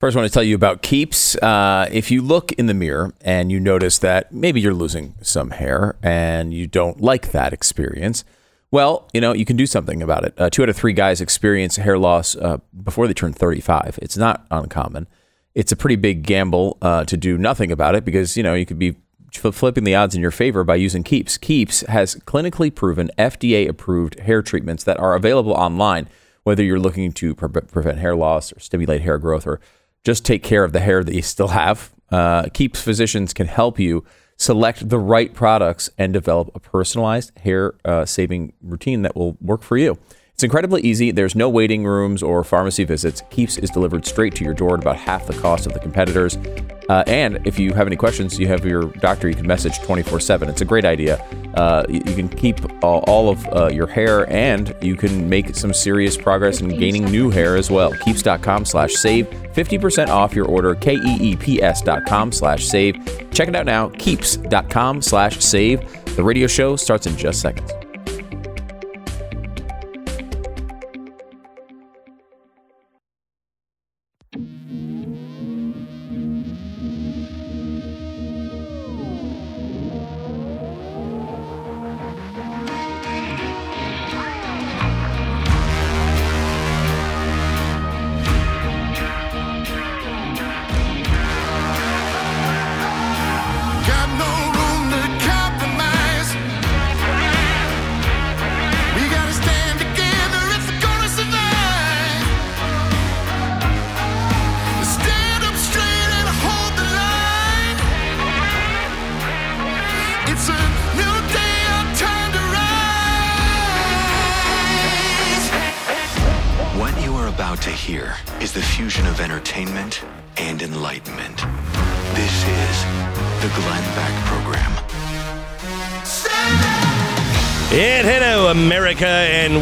First, I want to tell you about Keeps. Uh, if you look in the mirror and you notice that maybe you're losing some hair and you don't like that experience, well, you know, you can do something about it. Uh, two out of three guys experience hair loss uh, before they turn 35. It's not uncommon. It's a pretty big gamble uh, to do nothing about it because, you know, you could be flipping the odds in your favor by using Keeps. Keeps has clinically proven FDA approved hair treatments that are available online, whether you're looking to pre- prevent hair loss or stimulate hair growth or just take care of the hair that you still have. Uh, Keeps physicians can help you select the right products and develop a personalized hair uh, saving routine that will work for you. It's incredibly easy. There's no waiting rooms or pharmacy visits. Keeps is delivered straight to your door at about half the cost of the competitors. Uh, and if you have any questions, you have your doctor you can message 24 7. It's a great idea. Uh, you, you, can keep all, all of uh, your hair and you can make some serious progress in gaining new hair as well. Keeps.com slash save. 50% off your order. K E E P S.com slash save. Check it out now. Keeps.com slash save. The radio show starts in just seconds.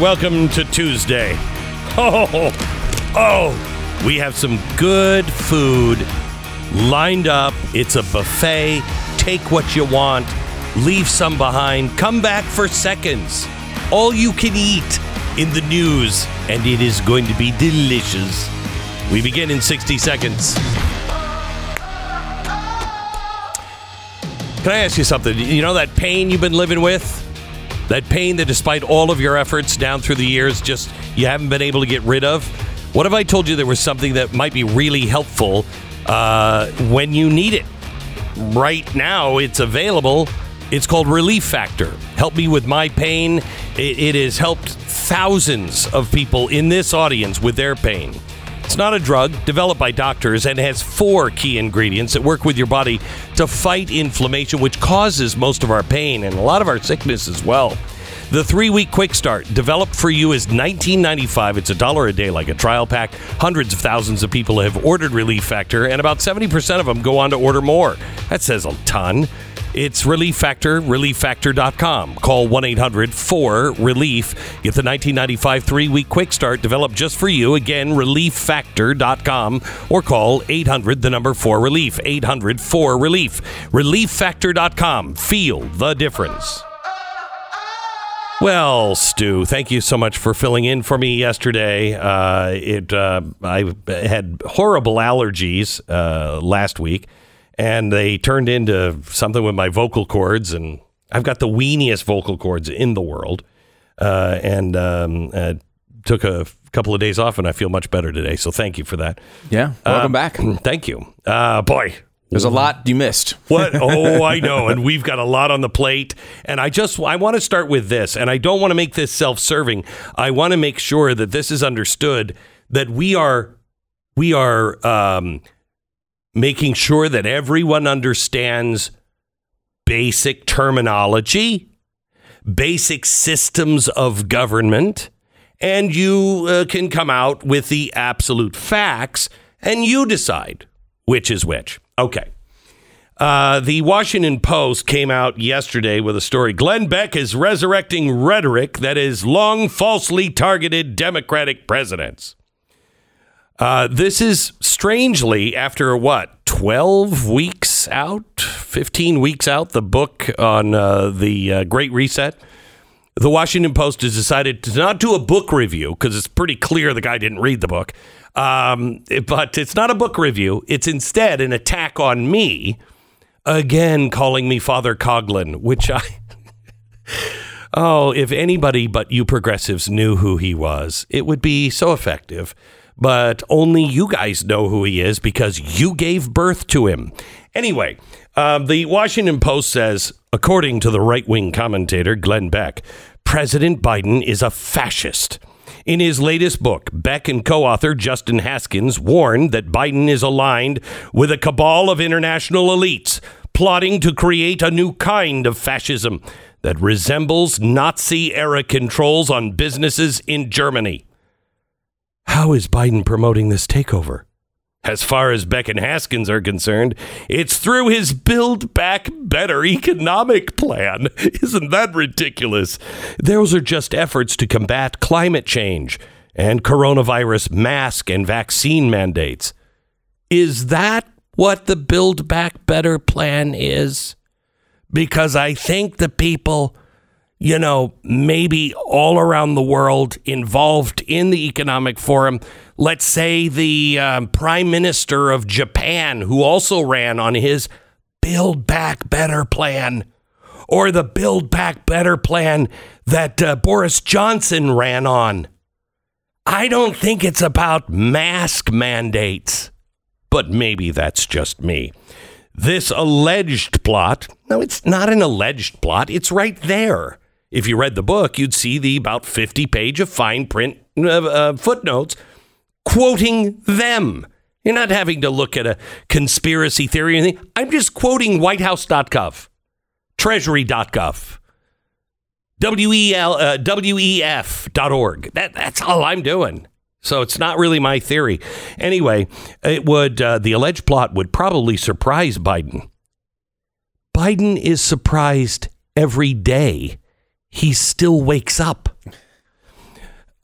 Welcome to Tuesday. Oh, oh, we have some good food lined up. It's a buffet. Take what you want, leave some behind, come back for seconds. All you can eat in the news, and it is going to be delicious. We begin in 60 seconds. Can I ask you something? You know that pain you've been living with? Pain that, despite all of your efforts down through the years, just you haven't been able to get rid of. What if I told you there was something that might be really helpful uh, when you need it? Right now, it's available. It's called Relief Factor. Help me with my pain. It, it has helped thousands of people in this audience with their pain. It's not a drug developed by doctors and has four key ingredients that work with your body to fight inflammation, which causes most of our pain and a lot of our sickness as well. The three week quick start developed for you is $19.95. It's a dollar a day, like a trial pack. Hundreds of thousands of people have ordered Relief Factor, and about 70% of them go on to order more. That says a ton. It's Relief Factor, relieffactor.com. Call 1 800 4 Relief. Get the 1995 three week quick start developed just for you. Again, relieffactor.com or call 800 the number 4 Relief. 800 4 Relief. Relieffactor.com. Feel the difference. Well, Stu, thank you so much for filling in for me yesterday. Uh, it uh, I had horrible allergies uh, last week and they turned into something with my vocal cords, and I've got the weeniest vocal cords in the world. Uh, and um, uh, took a couple of days off, and I feel much better today. So thank you for that. Yeah, welcome back. Thank you, uh, boy. There's a lot you missed. What? Oh, I know, and we've got a lot on the plate. And I just I want to start with this, and I don't want to make this self-serving. I want to make sure that this is understood that we are we are. Um, making sure that everyone understands basic terminology, basic systems of government, and you uh, can come out with the absolute facts and you decide which is which. Okay. Uh, the Washington Post came out yesterday with a story. Glenn Beck is resurrecting rhetoric that has long falsely targeted Democratic presidents. Uh, this is strangely after what, 12 weeks out, 15 weeks out, the book on uh, the uh, Great Reset. The Washington Post has decided to not do a book review because it's pretty clear the guy didn't read the book. Um, but it's not a book review. It's instead an attack on me, again calling me Father Coughlin, which I. oh, if anybody but you progressives knew who he was, it would be so effective. But only you guys know who he is because you gave birth to him. Anyway, um, the Washington Post says, according to the right wing commentator Glenn Beck, President Biden is a fascist. In his latest book, Beck and co author Justin Haskins warned that Biden is aligned with a cabal of international elites plotting to create a new kind of fascism that resembles Nazi era controls on businesses in Germany. How is Biden promoting this takeover? As far as Beck and Haskins are concerned, it's through his Build Back Better economic plan. Isn't that ridiculous? Those are just efforts to combat climate change and coronavirus mask and vaccine mandates. Is that what the Build Back Better plan is? Because I think the people you know, maybe all around the world involved in the economic forum. Let's say the um, prime minister of Japan, who also ran on his Build Back Better plan, or the Build Back Better plan that uh, Boris Johnson ran on. I don't think it's about mask mandates, but maybe that's just me. This alleged plot, no, it's not an alleged plot, it's right there if you read the book, you'd see the about 50 page of fine print uh, uh, footnotes quoting them. You're not having to look at a conspiracy theory or anything. I'm just quoting whitehouse.gov, treasury.gov, W-E-L, uh, WEF.org. That, that's all I'm doing. So it's not really my theory. Anyway, it would uh, the alleged plot would probably surprise Biden. Biden is surprised every day he still wakes up.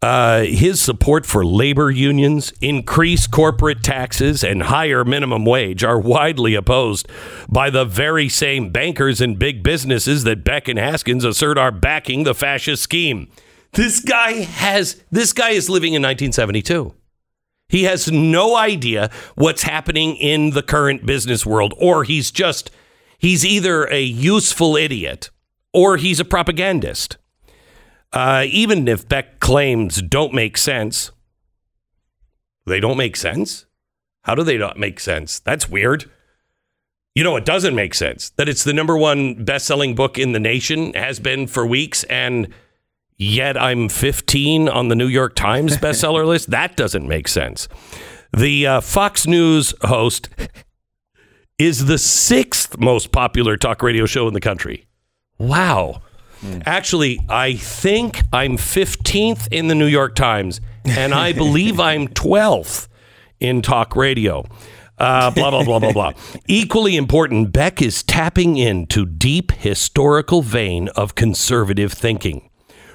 Uh, his support for labor unions, increased corporate taxes, and higher minimum wage are widely opposed by the very same bankers and big businesses that Beck and Haskins assert are backing the fascist scheme. This guy has this guy is living in 1972. He has no idea what's happening in the current business world, or he's just he's either a useful idiot or he's a propagandist. Uh, even if Beck claims don't make sense, they don't make sense. How do they not make sense? That's weird. You know, it doesn't make sense that it's the number one best selling book in the nation, has been for weeks, and yet I'm 15 on the New York Times bestseller list. That doesn't make sense. The uh, Fox News host is the sixth most popular talk radio show in the country. Wow. Mm. Actually, I think I'm 15th in the New York Times, and I believe I'm 12th in talk radio. Uh, blah, blah, blah, blah, blah. Equally important, Beck is tapping into deep historical vein of conservative thinking.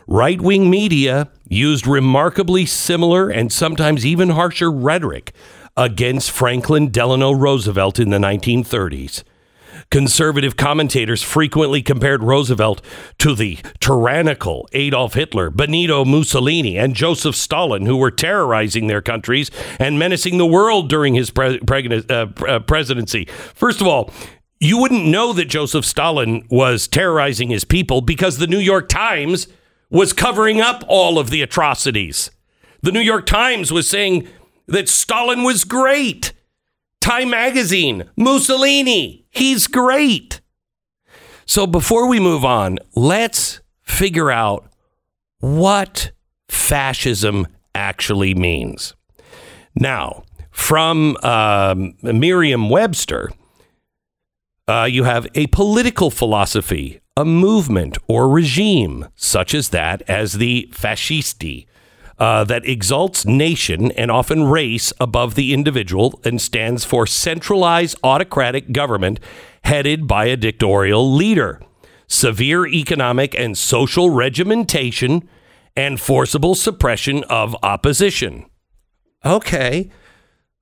Right wing media used remarkably similar and sometimes even harsher rhetoric against Franklin Delano Roosevelt in the 1930s. Conservative commentators frequently compared Roosevelt to the tyrannical Adolf Hitler, Benito Mussolini, and Joseph Stalin, who were terrorizing their countries and menacing the world during his pre- uh, uh, presidency. First of all, you wouldn't know that Joseph Stalin was terrorizing his people because the New York Times was covering up all of the atrocities. The New York Times was saying that Stalin was great. Time Magazine, Mussolini, he's great. So before we move on, let's figure out what fascism actually means. Now, from um, Merriam Webster, uh, you have a political philosophy, a movement or regime, such as that as the fascisti, uh, that exalts nation and often race above the individual and stands for centralized autocratic government headed by a dictatorial leader, severe economic and social regimentation, and forcible suppression of opposition. Okay,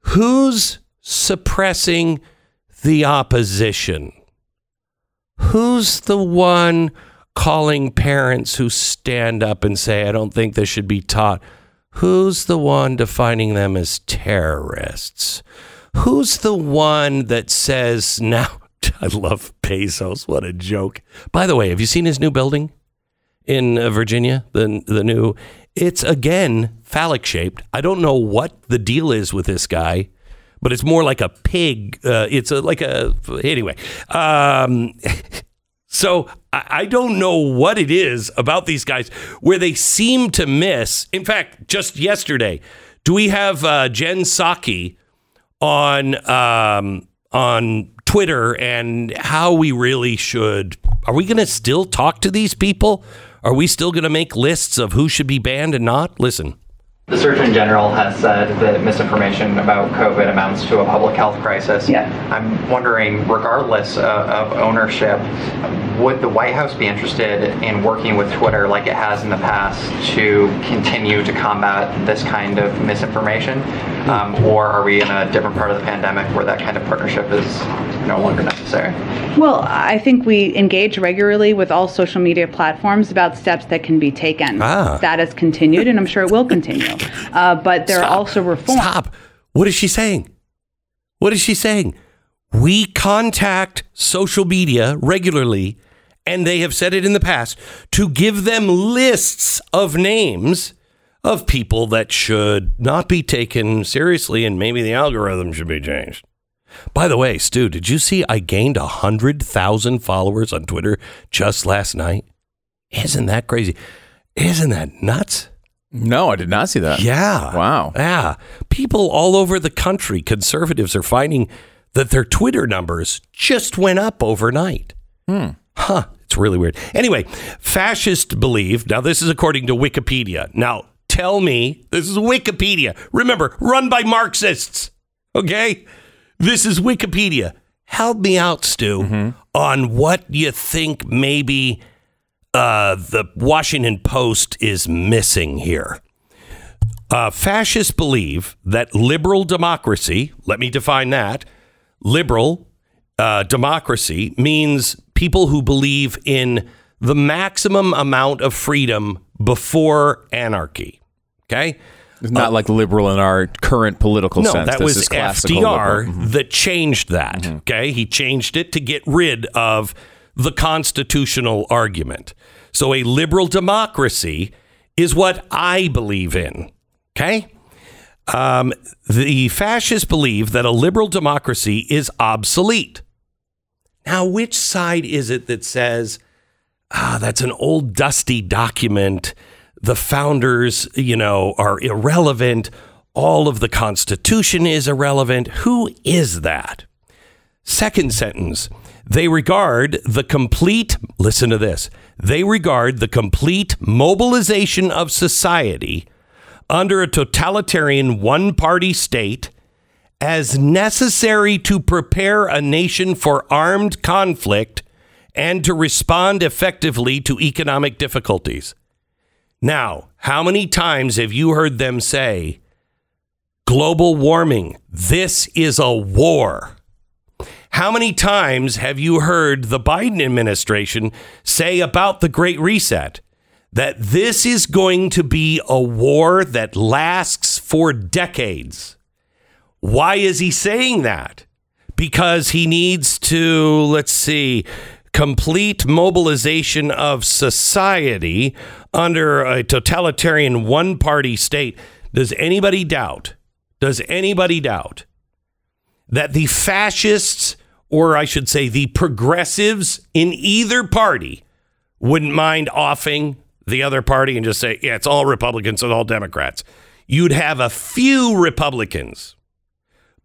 who's suppressing the opposition? Who's the one calling parents who stand up and say, I don't think this should be taught. Who's the one defining them as terrorists? Who's the one that says now? I love Bezos. What a joke. By the way, have you seen his new building in uh, Virginia? The the new it's again phallic shaped. I don't know what the deal is with this guy, but it's more like a pig. Uh, it's a, like a anyway. Um, so I, don't know what it is about these guys where they seem to miss. In fact, just yesterday, do we have uh, Jen Psaki on um, on Twitter and how we really should? Are we going to still talk to these people? Are we still going to make lists of who should be banned and not? Listen. The Surgeon General has said that misinformation about COVID amounts to a public health crisis. Yeah. I'm wondering, regardless of, of ownership, would the White House be interested in working with Twitter like it has in the past to continue to combat this kind of misinformation? Um, or are we in a different part of the pandemic where that kind of partnership is no longer necessary? Well, I think we engage regularly with all social media platforms about steps that can be taken. Ah. That has continued, and I'm sure it will continue. Uh, but there Stop. are also reforms. Stop. What is she saying? What is she saying? We contact social media regularly, and they have said it in the past to give them lists of names of people that should not be taken seriously, and maybe the algorithm should be changed. By the way, Stu, did you see I gained 100,000 followers on Twitter just last night? Isn't that crazy? Isn't that nuts? No, I did not see that. Yeah. Wow. Yeah. People all over the country, conservatives are finding that their Twitter numbers just went up overnight. Hmm. Huh. It's really weird. Anyway, fascists believe, now this is according to Wikipedia. Now, tell me, this is Wikipedia. Remember, run by Marxists. Okay? This is Wikipedia. Help me out, Stu, Mm-hmm. on what you think maybe uh, the Washington Post is missing here. Uh, fascists believe that liberal democracy, let me define that, liberal uh, democracy means people who believe in the maximum amount of freedom before anarchy. Okay? It's not like liberal in our current political No, sense. that This was FDR. Mhm. that changed that. Okay. He changed it to get rid of the constitutional argument. So a liberal democracy is what I believe in. Okay. Um, the fascists believe that a liberal democracy is obsolete. Now, which side is it that says, ah, that's an old dusty document? The founders, you know, are irrelevant. All of the Constitution is irrelevant. Who is that? Second sentence. They regard the complete, listen to this, they regard the complete mobilization of society under a totalitarian one party state as necessary to prepare a nation for armed conflict and to respond effectively to economic difficulties. Now, how many times have you heard them say, global warming, this is a war? How many times have you heard the Biden administration say about the Great Reset that this is going to be a war that lasts for decades? Why is he saying that? Because he needs to, let's see, complete mobilization of society under a totalitarian one party state. Does anybody doubt? Does anybody doubt that the fascists, or I should say the progressives in either party, wouldn't mind offing the other party and just say, yeah, it's all Republicans and all Democrats? You'd have a few Republicans,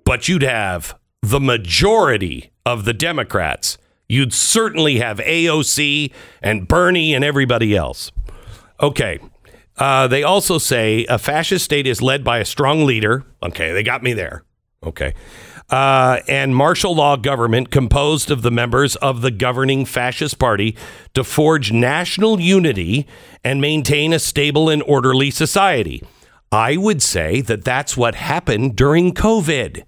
but you'd have the majority of the Democrats. You'd certainly have AOC and Bernie and everybody else. Okay. Uh, they also say a fascist state is led by a strong leader. Okay, they got me there. Okay. Uh, and martial law government composed of the members of the governing fascist party to forge national unity and maintain a stable and orderly society. I would say that that's what happened during COVID.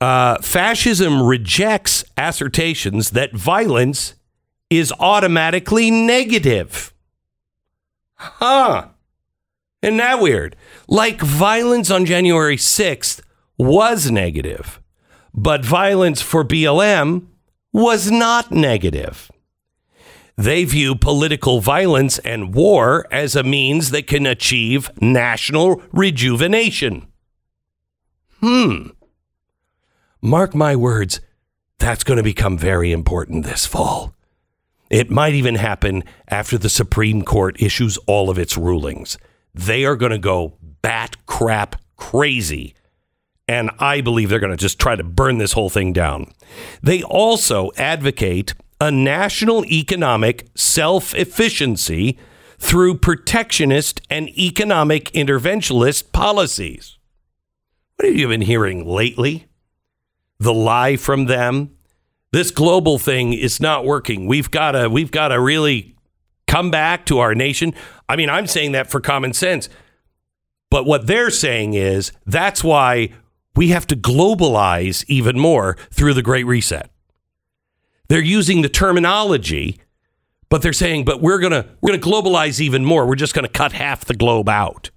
Uh, fascism rejects assertions that violence is automatically negative. Huh. Isn't that weird? Like violence on January 6th was negative, but violence for BLM was not negative. They view political violence and war as a means that can achieve national rejuvenation. Hmm. Mark my words, that's going to become very important this fall. It might even happen after the Supreme Court issues all of its rulings. They are going to go bat crap crazy. And I believe they're going to just try to burn this whole thing down. They also advocate a national economic self efficiency through protectionist and economic interventionist policies. What have you been hearing lately? The lie from them. This global thing is not working. We've got to we've got to really come back to our nation. I mean, I'm saying that for common sense. But what they're saying is that's why we have to globalize even more through the Great Reset. They're using the terminology, but they're saying, but we're gonna we're gonna globalize even more. We're just gonna cut half the globe out.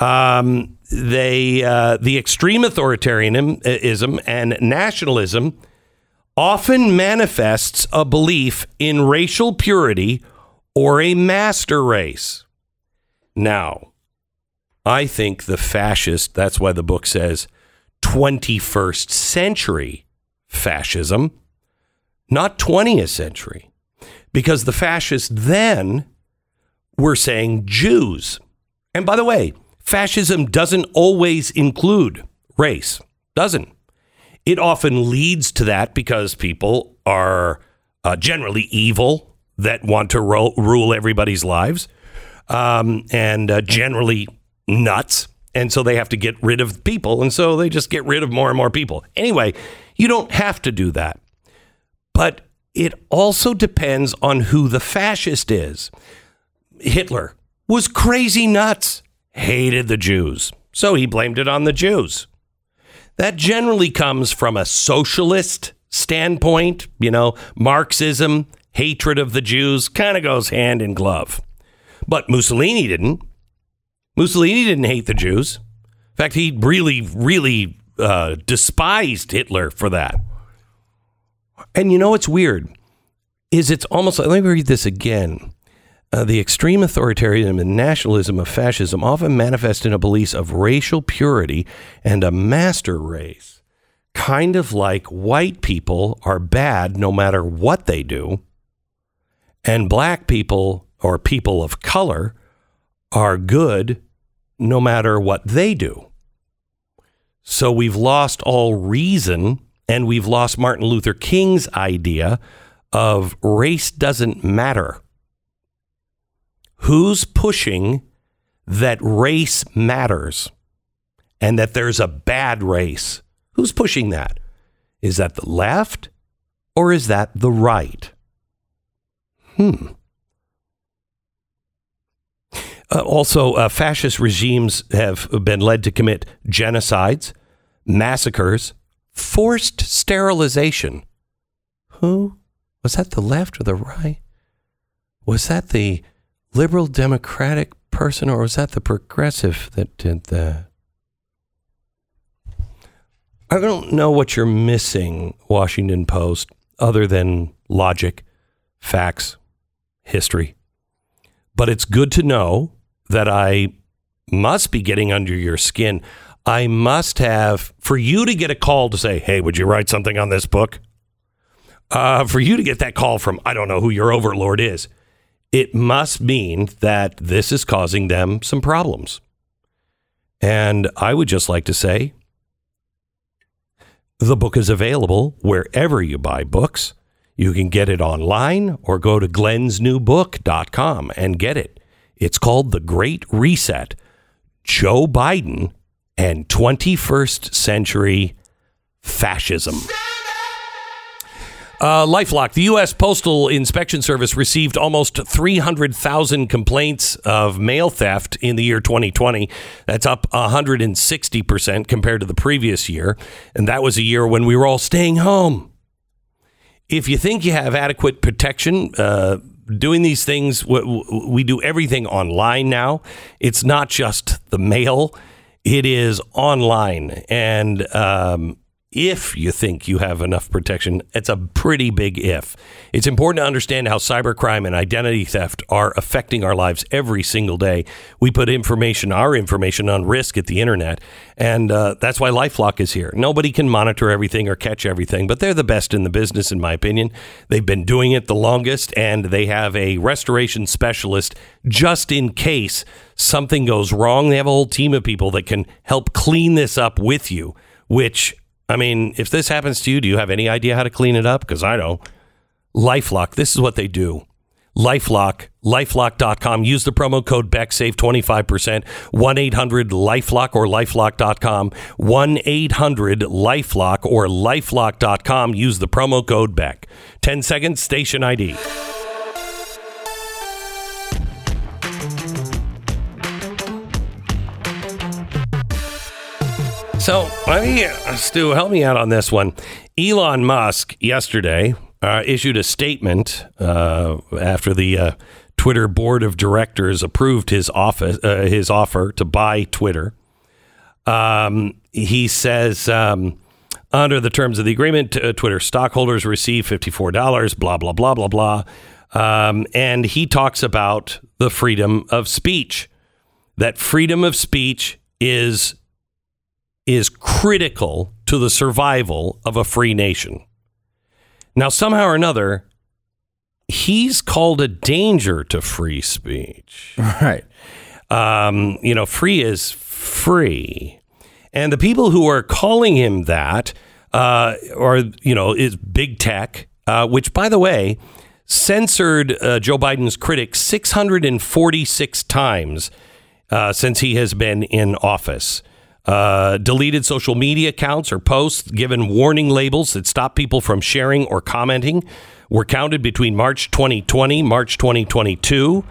Um, they uh, the extreme authoritarianism and nationalism often manifests a belief in racial purity or a master race. Now, I think the fascist, that's why the book says 21st century fascism, not 20th century, because the fascists then were saying Jews. And by the way, fascism doesn't always include race, doesn't. It often leads to that because people are uh, generally evil that want to ro- rule everybody's lives um, and uh, generally nuts. And so they have to get rid of people. And so they just get rid of more and more people. Anyway, you don't have to do that. But it also depends on who the fascist is. Hitler was crazy nuts, hated the Jews. So he blamed it on the Jews. That generally comes from a socialist standpoint. You know, Marxism, hatred of the Jews kind of goes hand in glove. But Mussolini didn't. Mussolini didn't hate the Jews. In fact, he really, really uh, despised Hitler for that. And you know what's weird is it's almost like, let me read this again. Uh, the extreme authoritarianism and nationalism of fascism often manifest in a belief of racial purity and a master race, kind of like white people are bad no matter what they do, and black people or people of color are good no matter what they do. So we've lost all reason and we've lost Martin Luther King's idea of race doesn't matter. Who's pushing that race matters and that there's a bad race? Who's pushing that? Is that the left or is that the right? Hmm. Uh, also, uh, fascist regimes have been led to commit genocides, massacres, forced sterilization. Who? Was that the left or the right? Was that the liberal democratic person or was that the progressive that did that? I don't know what you're missing, Washington Post, other than logic, facts, history. But it's good to know that I must be getting under your skin. I must have, for you to get a call to say, hey, would you write something on this book? Uh, for you to get that call from, I don't know who your overlord is, it must mean that this is causing them some problems. And I would just like to say the book is available wherever you buy books. You can get it online or go to glensnewbook.com and get it. It's called The Great Reset Joe Biden and 21st Century Fascism. Uh, Lifelock, the U.S. Postal Inspection Service received almost 300,000 complaints of mail theft in the year 2020. That's up 160% compared to the previous year. And that was a year when we were all staying home. If you think you have adequate protection, uh, doing these things. We, do everything online now. It's not just the mail; it is online, and um, if you think you have enough protection. It's a pretty big if. It's important to understand how cybercrime and identity theft are affecting our lives every single day. We put information, our information, on risk at the internet, and uh, that's why Lifelock is here. Nobody can monitor everything or catch everything, but they're the best in the business, in my opinion. They've been doing it the longest, and they have a restoration specialist just in case something goes wrong. They have a whole team of people that can help clean this up with you, which I mean, if this happens to you, do you have any idea how to clean it up? Because I don't. Lifelock, this is what they do. Lifelock, lifelock.com. Use the promo code BECK, save 25%. 1 800 Lifelock or lifelock.com. 1 800 Lifelock or lifelock.com. Use the promo code BECK. 10 seconds, station ID. So, let me, uh, Stu, help me out on this one. Elon Musk yesterday uh, issued a statement uh, after the uh, Twitter board of directors approved his office, uh, his offer to buy Twitter. Um, he says, um, under the terms of the agreement, uh, Twitter stockholders receive fifty-four dollars. Blah blah blah blah blah. Um, and he talks about the freedom of speech. That freedom of speech is is critical to the survival of a free nation. Now, somehow or another, he's called a danger to free speech. Right. Um, you know, free is free. And the people who are calling him that uh, are, you know, is big tech, uh, which, by the way, censored uh, Joe Biden's critics 646 times uh, since he has been in office uh, deleted social media accounts or posts given warning labels that stop people from sharing or commenting were counted between March 2020 March 2022.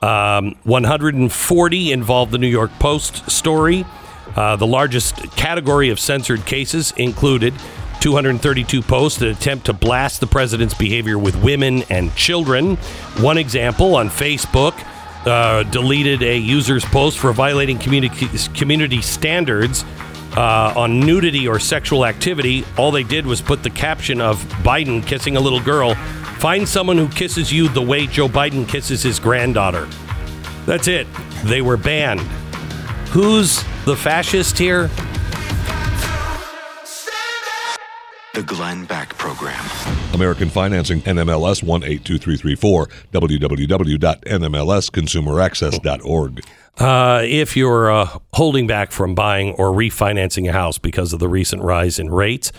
Um, 140 involved the New York Post story. Uh, the largest category of censored cases included 232 posts that attempt to blast the president's behavior with women and children. One example on Facebook uh, deleted a user's post for violating community, community standards uh, on nudity or sexual activity. All they did was put the caption of Biden kissing a little girl. Find someone who kisses you the way Joe Biden kisses his granddaughter. That's it. They were banned. Who's the fascist here? The Glenn Beck Program. American Financing, NMLS 182334, www.nmlsconsumeraccess.org. Uh, if you're uh, holding back from buying or refinancing a house because of the recent rise in rates,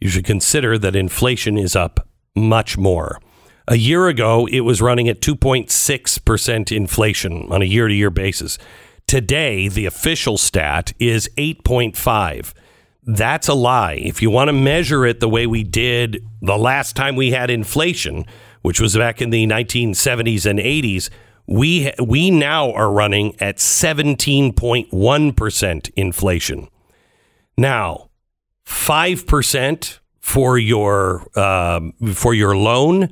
you should consider that inflation is up much more. A year ago, it was running at 2.6% inflation on a year to year basis. Today, the official stat is 8.5. That's a lie. If you want to measure it the way we did the last time we had inflation, which was back in the 1970s and 80s, we we now are running at 17.1% inflation. Now, 5% for your um, for your loan,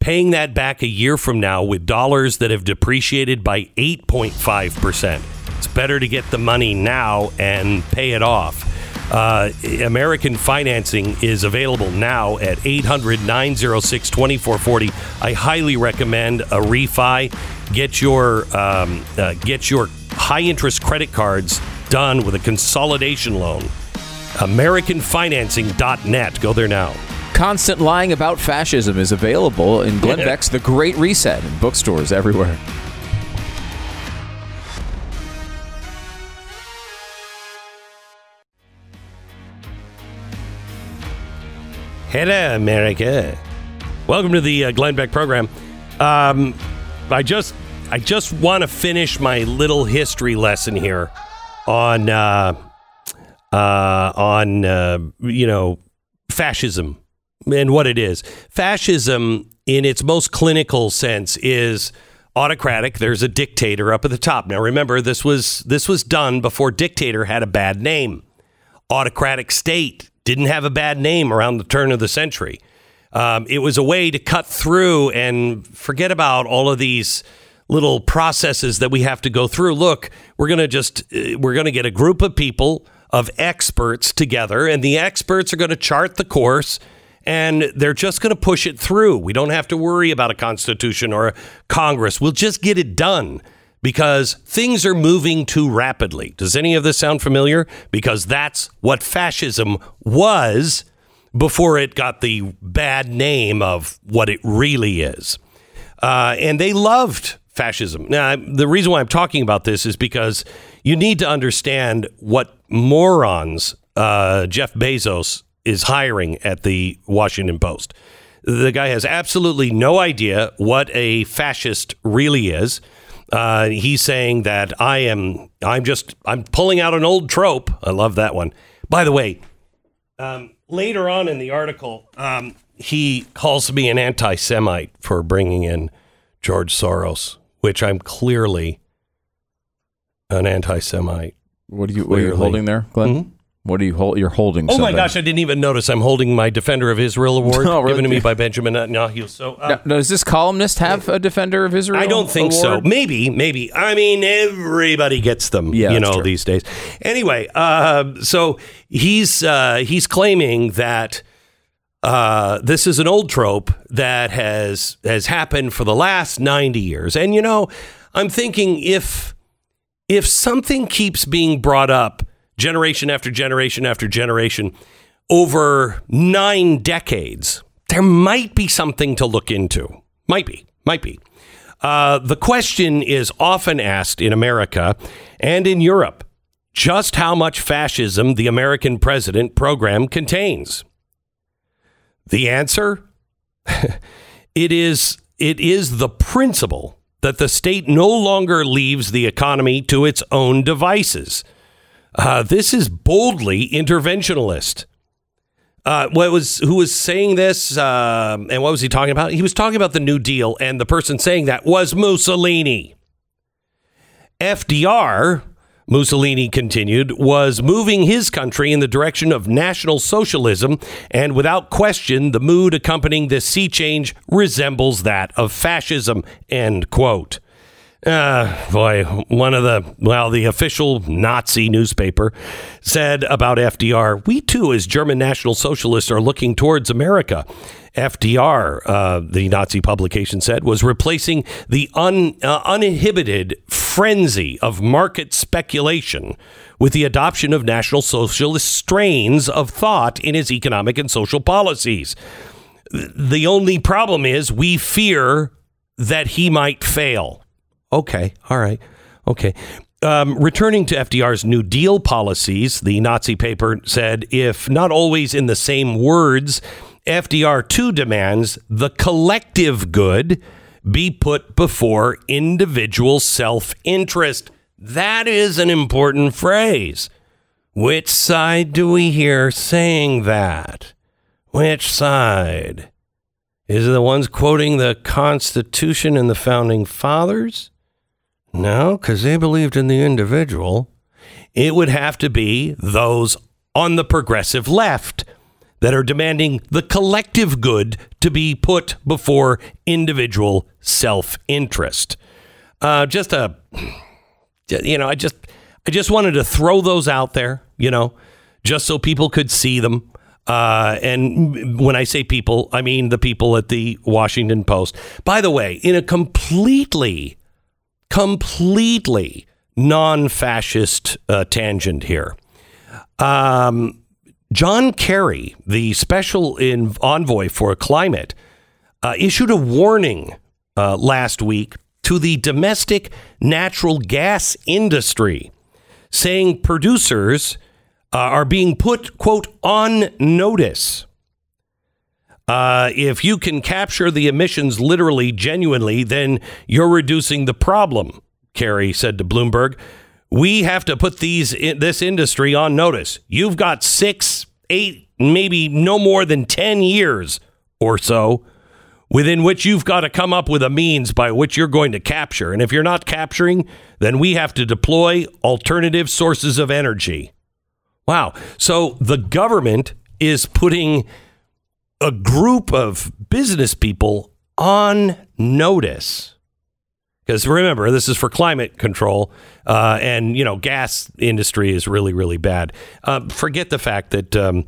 paying that back a year from now with dollars that have depreciated by 8.5%. It's better to get the money now and pay it off. Uh, American financing is available now at 800 906 2440. I highly recommend a refi. Get your, um, uh, get your high interest credit cards done with a consolidation loan. AmericanFinancing.net. Go there now. Constant lying about fascism is available in Glenn Beck's The Great Reset in bookstores everywhere. Hello, America. Welcome to the uh, Glenn Beck program. Um, I just, I just want to finish my little history lesson here on, uh, uh, on, uh, you know, fascism and what it is. Fascism, in its most clinical sense, is autocratic. There's a dictator up at the top. Now, remember, this was this was done before dictator had a bad name. Autocratic state didn't have a bad name around the turn of the century. Um, it was a way to cut through and forget about all of these little processes that we have to go through. Look, we're going to just uh, we're going to get a group of people of experts together and the experts are going to chart the course and they're just going to push it through. We don't have to worry about a constitution or a Congress. We'll just get it done because things are moving too rapidly. Does any of this sound familiar? Because that's what fascism was before it got the bad name of what it really is. Uh, and they loved fascism. Now, the reason why I'm talking about this is because you need to understand what morons uh, Jeff Bezos is hiring at the Washington Post. The guy has absolutely no idea what a fascist really is. Uh, he's saying that I am, I'm just, I'm pulling out an old trope. I love that one. By the way, um, later on in the article, um, he calls me an anti Semite for bringing in George Soros, which I'm clearly an anti Semite. What are you? What are you holding there, Glenn? What are you hold? You're holding. Oh my gosh, I didn't even notice. I'm holding my Defender of Israel award Oh, really? given to me by Benjamin Netanyahu. So uh, Now, does this columnist have a defender of Israel? I don't think so. Maybe, maybe. I mean, everybody gets them, Yeah, you know, true. these days. Anyway, uh, so he's uh, he's claiming that uh, this is an old trope that has has happened for the last ninety years, and you know, I'm thinking if if something keeps being brought up generation after generation after generation over nine decades, there might be something to look into. Might be, might be. Uh, the question is often asked in America and in Europe just how much fascism the American president program contains. The answer? it is it is the principle that the state no longer leaves the economy to its own devices. Uh, this is boldly interventionalist. Uh, what was who was saying this, um, and what was he talking about? He was talking about the New Deal, and the person saying that was Mussolini. FDR, Mussolini continued, was moving his country in the direction of National Socialism, and without question, the mood accompanying this sea change resembles that of fascism. End quote. Uh, boy, one of the, well, the official Nazi newspaper said about FDR, we too, as German National Socialists, are looking towards America. FDR, uh, the Nazi publication said, was replacing the un, uh, uninhibited frenzy of market speculation with the adoption of National Socialist strains of thought in his economic and social policies. The only problem is we fear that he might fail. Okay, all right, okay. Um, returning to FDR's New Deal policies, the Nazi paper said, if not always in the same words, FDR too demands the collective good be put before individual self interest. That is an important phrase. Which side do we hear saying that? Which side? Is it the ones quoting the Constitution and the Founding Fathers? No, because they believed in the individual. It would have to be those on the progressive left that are demanding the collective good to be put before individual self interest. Uh, just a, you know, I just, I just wanted to throw those out there, you know, just so people could see them. Uh, and when I say people, I mean the people at the Washington Post. By the way, in a completely completely non-fascist uh, tangent here. Um, John Kerry, the special in- envoy for climate, uh, issued a warning uh, last week to the domestic natural gas industry, saying producers uh, are being put, quote, on notice. Uh, if you can capture the emissions literally, genuinely, then you're reducing the problem, Kerry said to Bloomberg. We have to put these this industry on notice. You've got six, eight, maybe no more than 10 years or so within which you've got to come up with a means by which you're going to capture. And if you're not capturing, then we have to deploy alternative sources of energy. Wow. So the government is putting a group of business people on notice. Because remember, this is for climate control, uh, and you know, gas industry is really, really bad. Uh, forget the fact that um,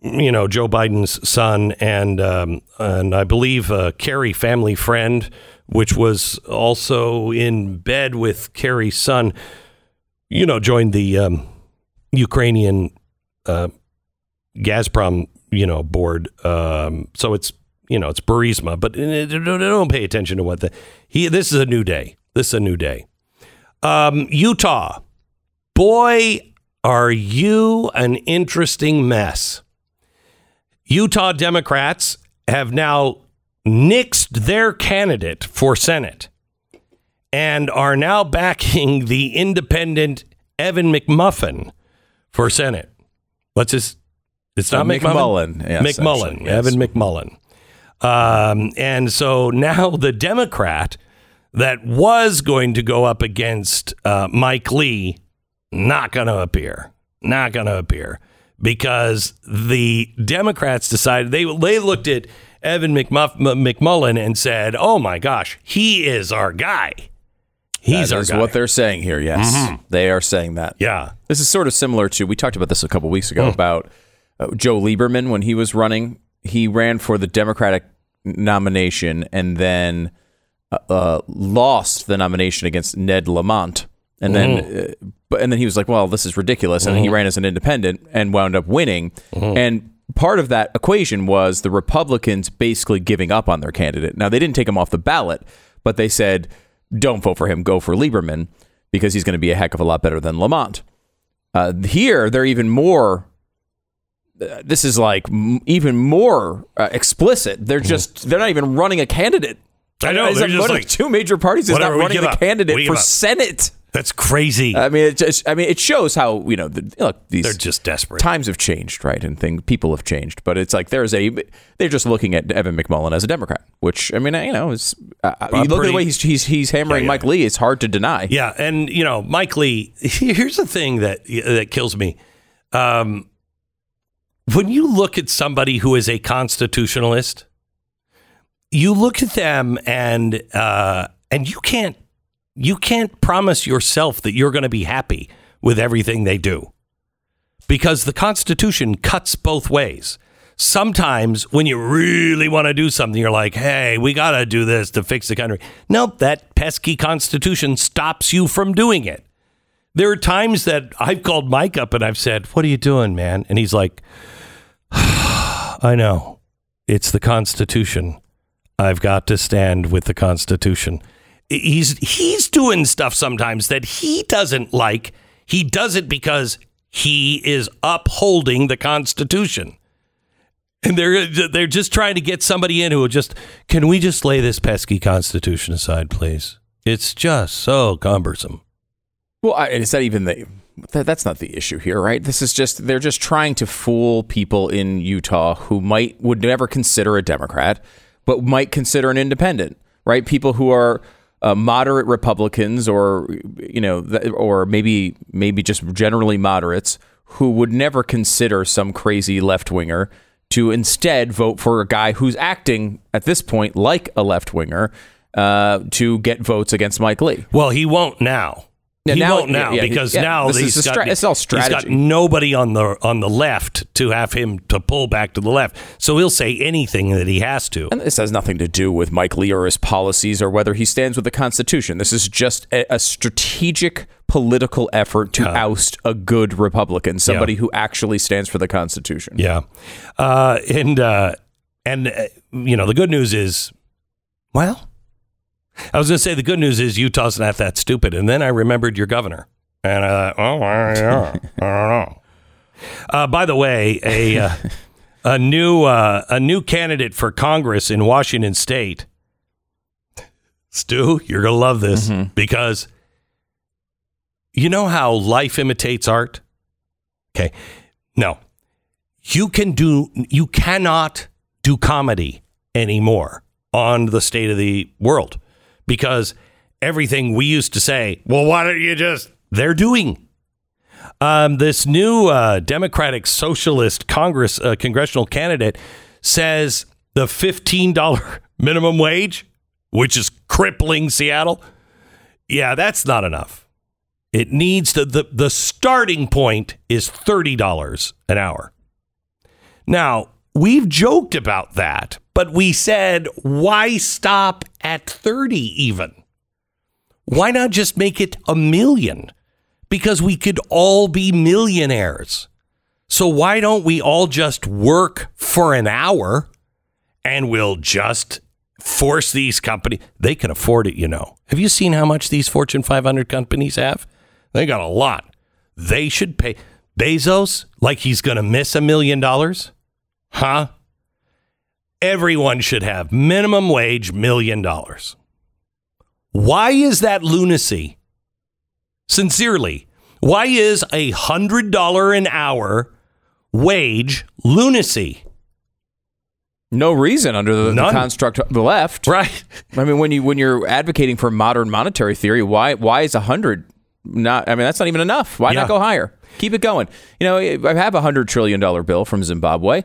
you know Joe Biden's son and um, and I believe uh, Kerry family friend, which was also in bed with Kerry's son, you know, joined the um, Ukrainian uh, Gazprom, you know, board. Um, so it's you know it's Burisma, but don't don't pay attention to what the he. This is a new day. This is a new day. Um, Utah, boy, are you an interesting mess. Utah Democrats have now nixed their candidate for Senate and are now backing the independent Evan McMuffin for Senate. What's his? It's not Uh, McMullen. McMullen, yes, McMullen. actually, yes. Evan McMullen. Um, and so now the Democrat that was going to go up against uh, Mike Lee, not going to appear. Not going to appear because the Democrats decided they they looked at Evan McMuff, McMullen and said, "Oh my gosh, he is our guy. He's That our is guy." what they're saying here. Yes, they are saying that. yeah. This is sort of similar to we talked about this a couple weeks ago about uh, Joe Lieberman when he was running. He ran for the Democratic nomination and then uh, uh, lost the nomination against Ned Lamont. And then, uh, but and then he was like, "Well, this is ridiculous," and then he ran as an independent and wound up winning. And part of that equation was the Republicans basically giving up on their candidate. Now they didn't take him off the ballot, but they said, "Don't vote for him. Go for Lieberman because he's going to be a heck of a lot better than Lamont." Uh, here, they're even more. Uh, this is like m- even more uh, explicit. They're just they're not even running a candidate. I know, It's they're like just one of like, two major parties is whatever, not we running give the up. candidate for up. Senate. That's crazy. I mean, it just I mean it shows how you know the, look these They're just desperate. times have changed, right? And thing people have changed, but it's like there's a they're just looking at Evan McMullen as a Democrat, which I mean you know is uh, you look at pretty- the way he's he's he's hammering Yeah, yeah. Mike Lee. It's hard to deny. Yeah, and you know, Mike Lee. Here's the thing that that kills me. Um, when you look at somebody who is a constitutionalist, you look at them and uh, and you can't you can't promise yourself that you're going to be happy with everything they do because the Constitution cuts both ways. Sometimes when you really want to do something, you're like, hey, we got to do this to fix the country. Nope, that pesky Constitution stops you from doing it. There are times that I've called Mike up and I've said, what are you doing, man? And he's like, I know. It's the Constitution. I've got to stand with the Constitution. He's he's doing stuff sometimes that he doesn't like. He does it because he is upholding the Constitution. And they're they're just trying to get somebody in who will just can we just lay this pesky Constitution aside, please? It's just so cumbersome. Well, I, it's not even the. That, that's not the issue here, right? This is just they're just trying to fool people in Utah who might would never consider a Democrat, but might consider an independent, right? People who are uh, moderate Republicans, or you know, th- or maybe maybe just generally moderates who would never consider some crazy left winger to instead vote for a guy who's acting at this point like a left winger uh, to get votes against Mike Lee. Well, he won't now. Yeah, he now- won't now yeah, yeah, because yeah, now he's got, stra- it's all he's got nobody on the on the left to have him to pull back to the left. So he'll say anything that he has to. And this has nothing to do with Mike Lee or his policies or whether he stands with the Constitution. This is just a, a strategic political effort to oust a good Republican, somebody who actually stands for the Constitution. Yeah, uh, and uh, and uh, you know the good news is, well, I was going to say the good news is Utah's not that stupid, and then I remembered your governor, and I thought, oh, yeah, I don't know. Uh, by the way, a uh, a new uh, a new candidate for Congress in Washington State, Stu, you're going to love this because you know how life imitates art. Okay, no, you can do you cannot do comedy anymore on the state of the world because everything we used to say well why don't you just they're doing um, this new uh, democratic socialist congress uh, congressional candidate says the $15 minimum wage, which is crippling Seattle, yeah, that's not enough. It needs to, the, the starting point is $30 an hour. Now, we've joked about that, but we said, why stop at 30 even? Why not just make it a million? Because we could all be millionaires. So why don't we all just work for an hour and we'll just force these companies? They can afford it, you know. Have you seen how much these Fortune 500 companies have? They got a lot. They should pay. Bezos, like he's going to miss a million dollars? Huh? Everyone should have minimum wage million dollars. Why is that lunacy? Sincerely, why is a hundred dollar an hour wage lunacy? No reason under the, the construct of the left. Right. I mean, when you when you're advocating for modern monetary theory, why why is a hundred not? I mean, that's not even enough. Why Yeah. not go higher? Keep it going. You know, I have a hundred trillion dollar bill from Zimbabwe.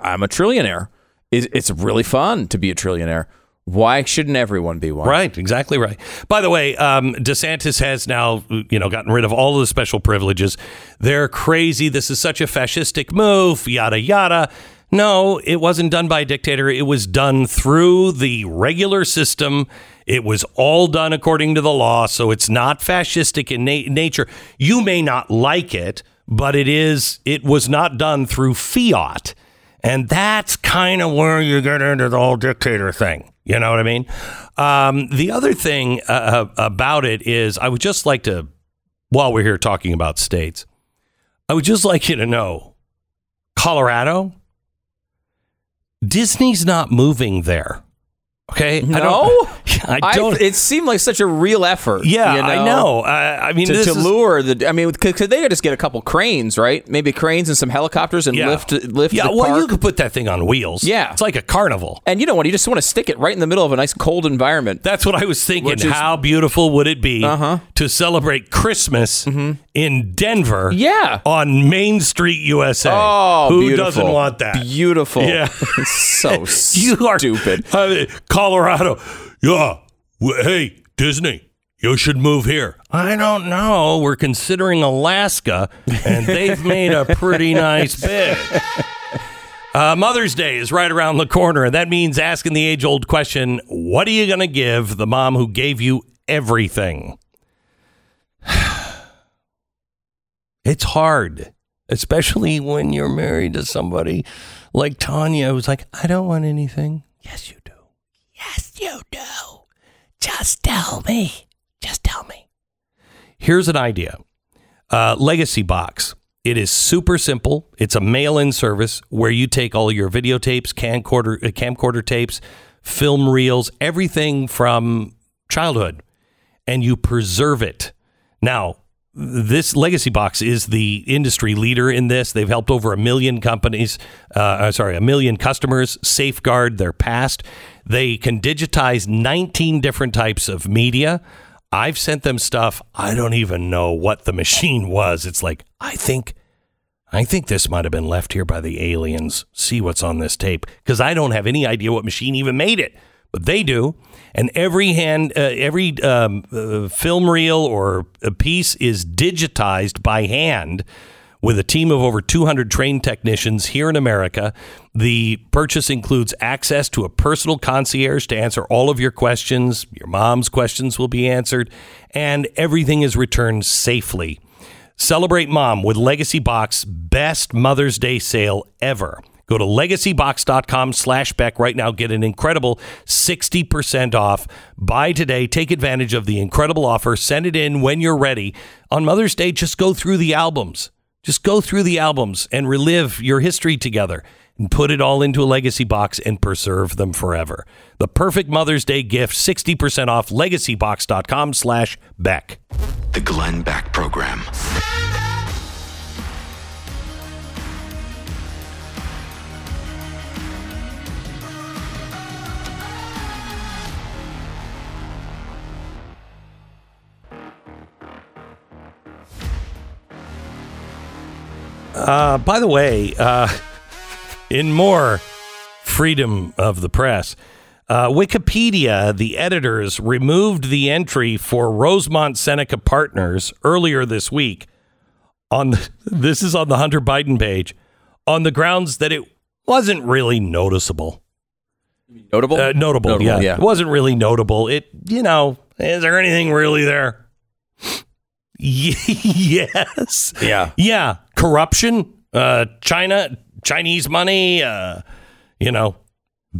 I'm a trillionaire. It's, it's really fun to be a trillionaire. Why shouldn't everyone be one? Right, exactly right. By the way, um, DeSantis has now, you know, gotten rid of all of the special privileges. They're crazy. This is such a fascistic move. Yada yada. No, it wasn't done by a dictator. It was done through the regular system. It was all done according to the law, so it's not fascistic in na- nature. You may not like it, but it is. It was not done through fiat. And that's kind of where you get into the whole dictator thing. You know what I mean? Um, the other thing uh, about it is, I would just like to, while we're here talking about states, I would just like you to know Colorado, Disney's not moving there. Okay? No, I don't. I don't it seemed like such a real effort. yeah, you I know. I, I mean, To, to lure the, I mean, could, could they just get a couple cranes, right? Maybe cranes and some helicopters and yeah. lift lift Yeah, well, park. you could put that thing on wheels. Yeah. It's like a carnival. and you know what? You just want to stick it right in the middle of a nice cold environment. That's what I was thinking. Is- How beautiful would it be Uh-huh. to celebrate Christmas in Denver? Yeah. On Main Street, USA. Oh, who beautiful. doesn't want that? Beautiful. Yeah. so you are stupid. Uh, Colorado. Yeah. Hey, Disney, you should move here. I don't know. We're considering Alaska, and they've made a pretty nice bid. Uh, Mother's Day is right around the corner, and that means asking the age old question what are you going to give the mom who gave you everything? it's hard, especially when you're married to somebody like Tanya who's like, I don't want anything. Yes, you you do. Just tell me. Just tell me. Here's an idea uh, Legacy Box. It is super simple. It's a mail in service where you take all your videotapes, camcorder, uh, camcorder tapes, film reels, everything from childhood, and you preserve it. Now, this legacy box is the industry leader in this. They've helped over a million companies, uh, uh, sorry, a million customers safeguard their past. They can digitize 19 different types of media. I've sent them stuff. I don't even know what the machine was. It's like, I think, I think this might have been left here by the aliens. See what's on this tape. Because I don't have any idea what machine even made it, but they do. And every hand, uh, every um, uh, film reel or a piece is digitized by hand with a team of over 200 trained technicians here in America. The purchase includes access to a personal concierge to answer all of your questions. Your mom's questions will be answered, and everything is returned safely. Celebrate mom with Legacy Box best Mother's Day sale ever. Go to legacybox.com slash right now. Get an incredible 60% off. Buy today. Take advantage of the incredible offer. Send it in when you're ready. On Mother's Day, just go through the albums. Just go through the albums and relive your history together and put it all into a legacy box and preserve them forever. The perfect Mother's Day gift, 60% off legacybox.com slash Beck. The Glenn Beck Program. Uh, by the way, uh, in more freedom of the press. Uh, Wikipedia, the editors removed the entry for Rosemont Seneca Partners earlier this week. On the, this is on the Hunter Biden page, on the grounds that it wasn't really noticeable. Notable? Uh, notable, yeah. It wasn't really notable. It, you know, is there anything really there? yes. Yeah. Yeah. Corruption, uh, China, Chinese money, uh, you know,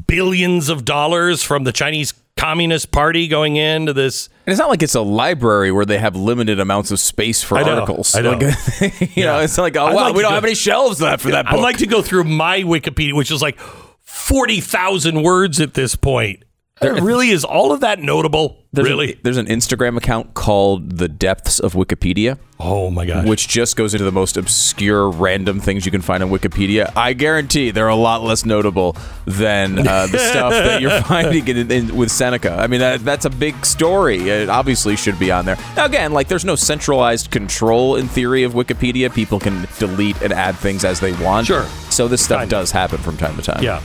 billions of dollars from the Chinese Communist Party going into this. And it's not like it's a library where they have limited amounts of space for I know, articles. I know. Like, you know, it's like, oh, I'd wow, like we don't go- have any shelves left for that book. I'd like to go through my Wikipedia, which is like 40,000 words at this point. There really is all of that notable. There's really? A, there's an Instagram account called The Depths of Wikipedia, oh my gosh. which just goes into the most obscure, random things you can find on Wikipedia. I guarantee they're a lot less notable than uh, the stuff that you're finding in, in, with Seneca. I mean, that, that's a big story. It obviously should be on there. Now, again, like there's no centralized control in theory of Wikipedia. People can delete and add things as they want. Sure. So this stuff Kind of. does happen from time to time. Yeah.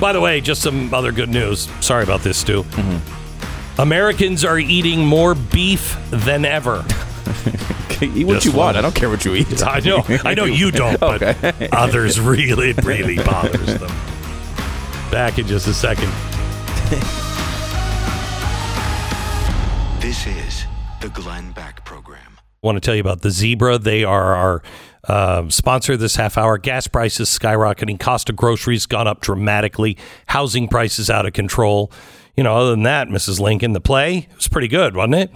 By the way, just some other good news. Sorry about this, Stu. Mm-hmm. Americans are eating more beef than ever. Eat what Just you want. one. I don't care what you eat. I know, I know you don't, but Okay. others really, really bothers them. Back in just a second. This is the Glenn Beck Program. want to tell you about the Zebra. They are our um, sponsor this half hour. Gas prices skyrocketing, cost of groceries gone up dramatically, housing prices out of control. You know, other than that, Mrs. Lincoln, the play was pretty good, wasn't it?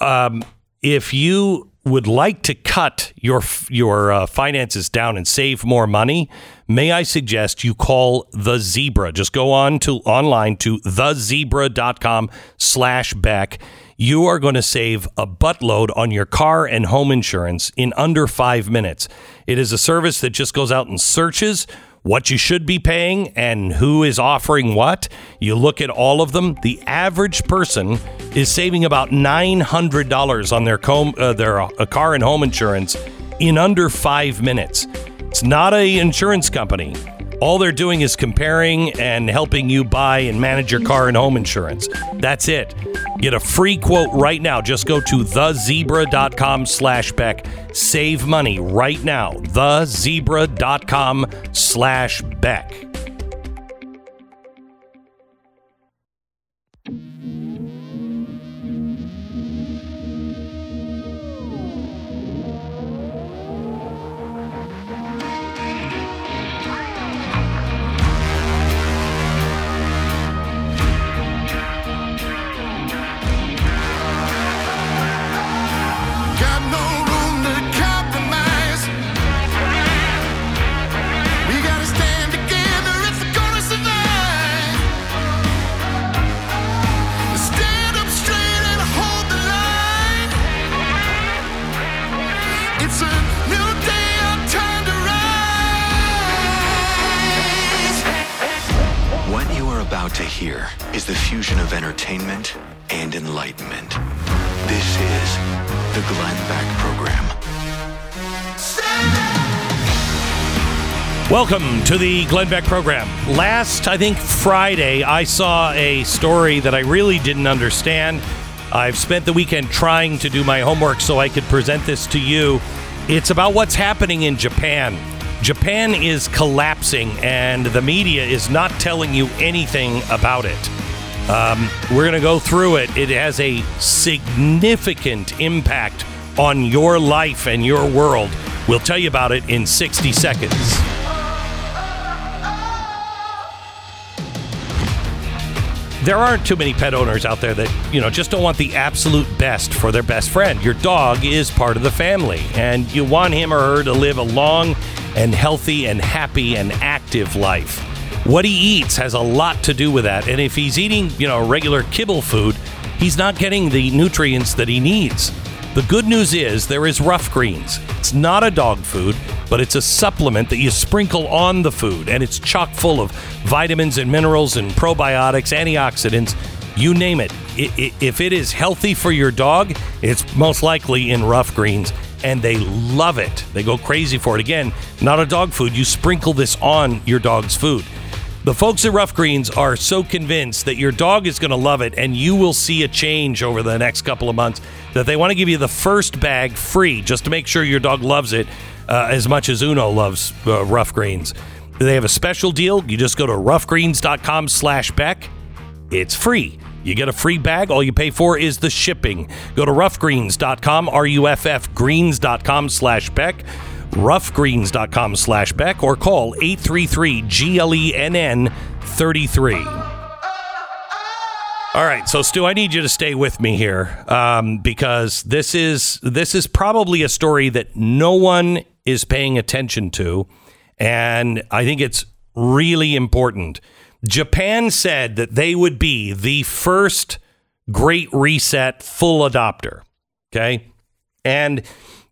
Um, if you would like to cut your your uh, finances down and save more money, may I suggest you call the Zebra. Just go on to online to thezebra.com slash Beck. You are going to save a buttload on your car and home insurance in under five minutes. It is a service that just goes out and searches what you should be paying and who is offering what. You look at all of them. The average person is saving about $900 on their, com- uh, their uh, car and home insurance in under five minutes. It's not a insurance company. All they're doing is comparing and helping you buy and manage your car and home insurance. That's it. Get a free quote right now. Just go to thezebra.com slash Beck. Save money right now. Thezebra.com slash Beck. To the Glenn Beck program. Last, I think Friday, I saw a story that I really didn't understand. I've spent the weekend trying to do my homework so I could present this to you. It's about what's happening in Japan. Japan is collapsing, and the media is not telling you anything about it. Um, we're going to go through it. It has a significant impact on your life and your world. We'll tell you about it in 60 seconds. There aren't too many pet owners out there that you know just don't want the absolute best for their best friend. Your dog is part of the family, and you want him or her to live a long and healthy and happy and active life. What he eats has a lot to do with that, and if he's eating you know regular kibble food, he's not getting the nutrients that he needs. The good news is there is Ruff Greens. It's not a dog food, but it's a supplement that you sprinkle on the food, and it's chock full of vitamins and minerals and probiotics, antioxidants, you name it. If it is healthy for your dog, it's most likely in Ruff Greens, and they love it. They go crazy for it. Again, not a dog food. You sprinkle this on your dog's food. The folks at Ruff Greens are so convinced that your dog is going to love it and you will see a change over the next couple of months that they want to give you the first bag free just to make sure your dog loves it uh, as much as Uno loves uh, Ruff Greens. They have a special deal. You just go to ruffgreens.com slash Beck. It's free. You get a free bag. All you pay for is the shipping. Go to ruffgreens.com, R-U-F-F, greens.com slash Beck ruffgreens.com slash Beck or call 833-GLENN33. All right, so Stu, I need you to stay with me here um, because this is this is probably a story that no one is paying attention to, and I think it's really important. Japan said that they would be the first Great Reset full adopter. Okay, and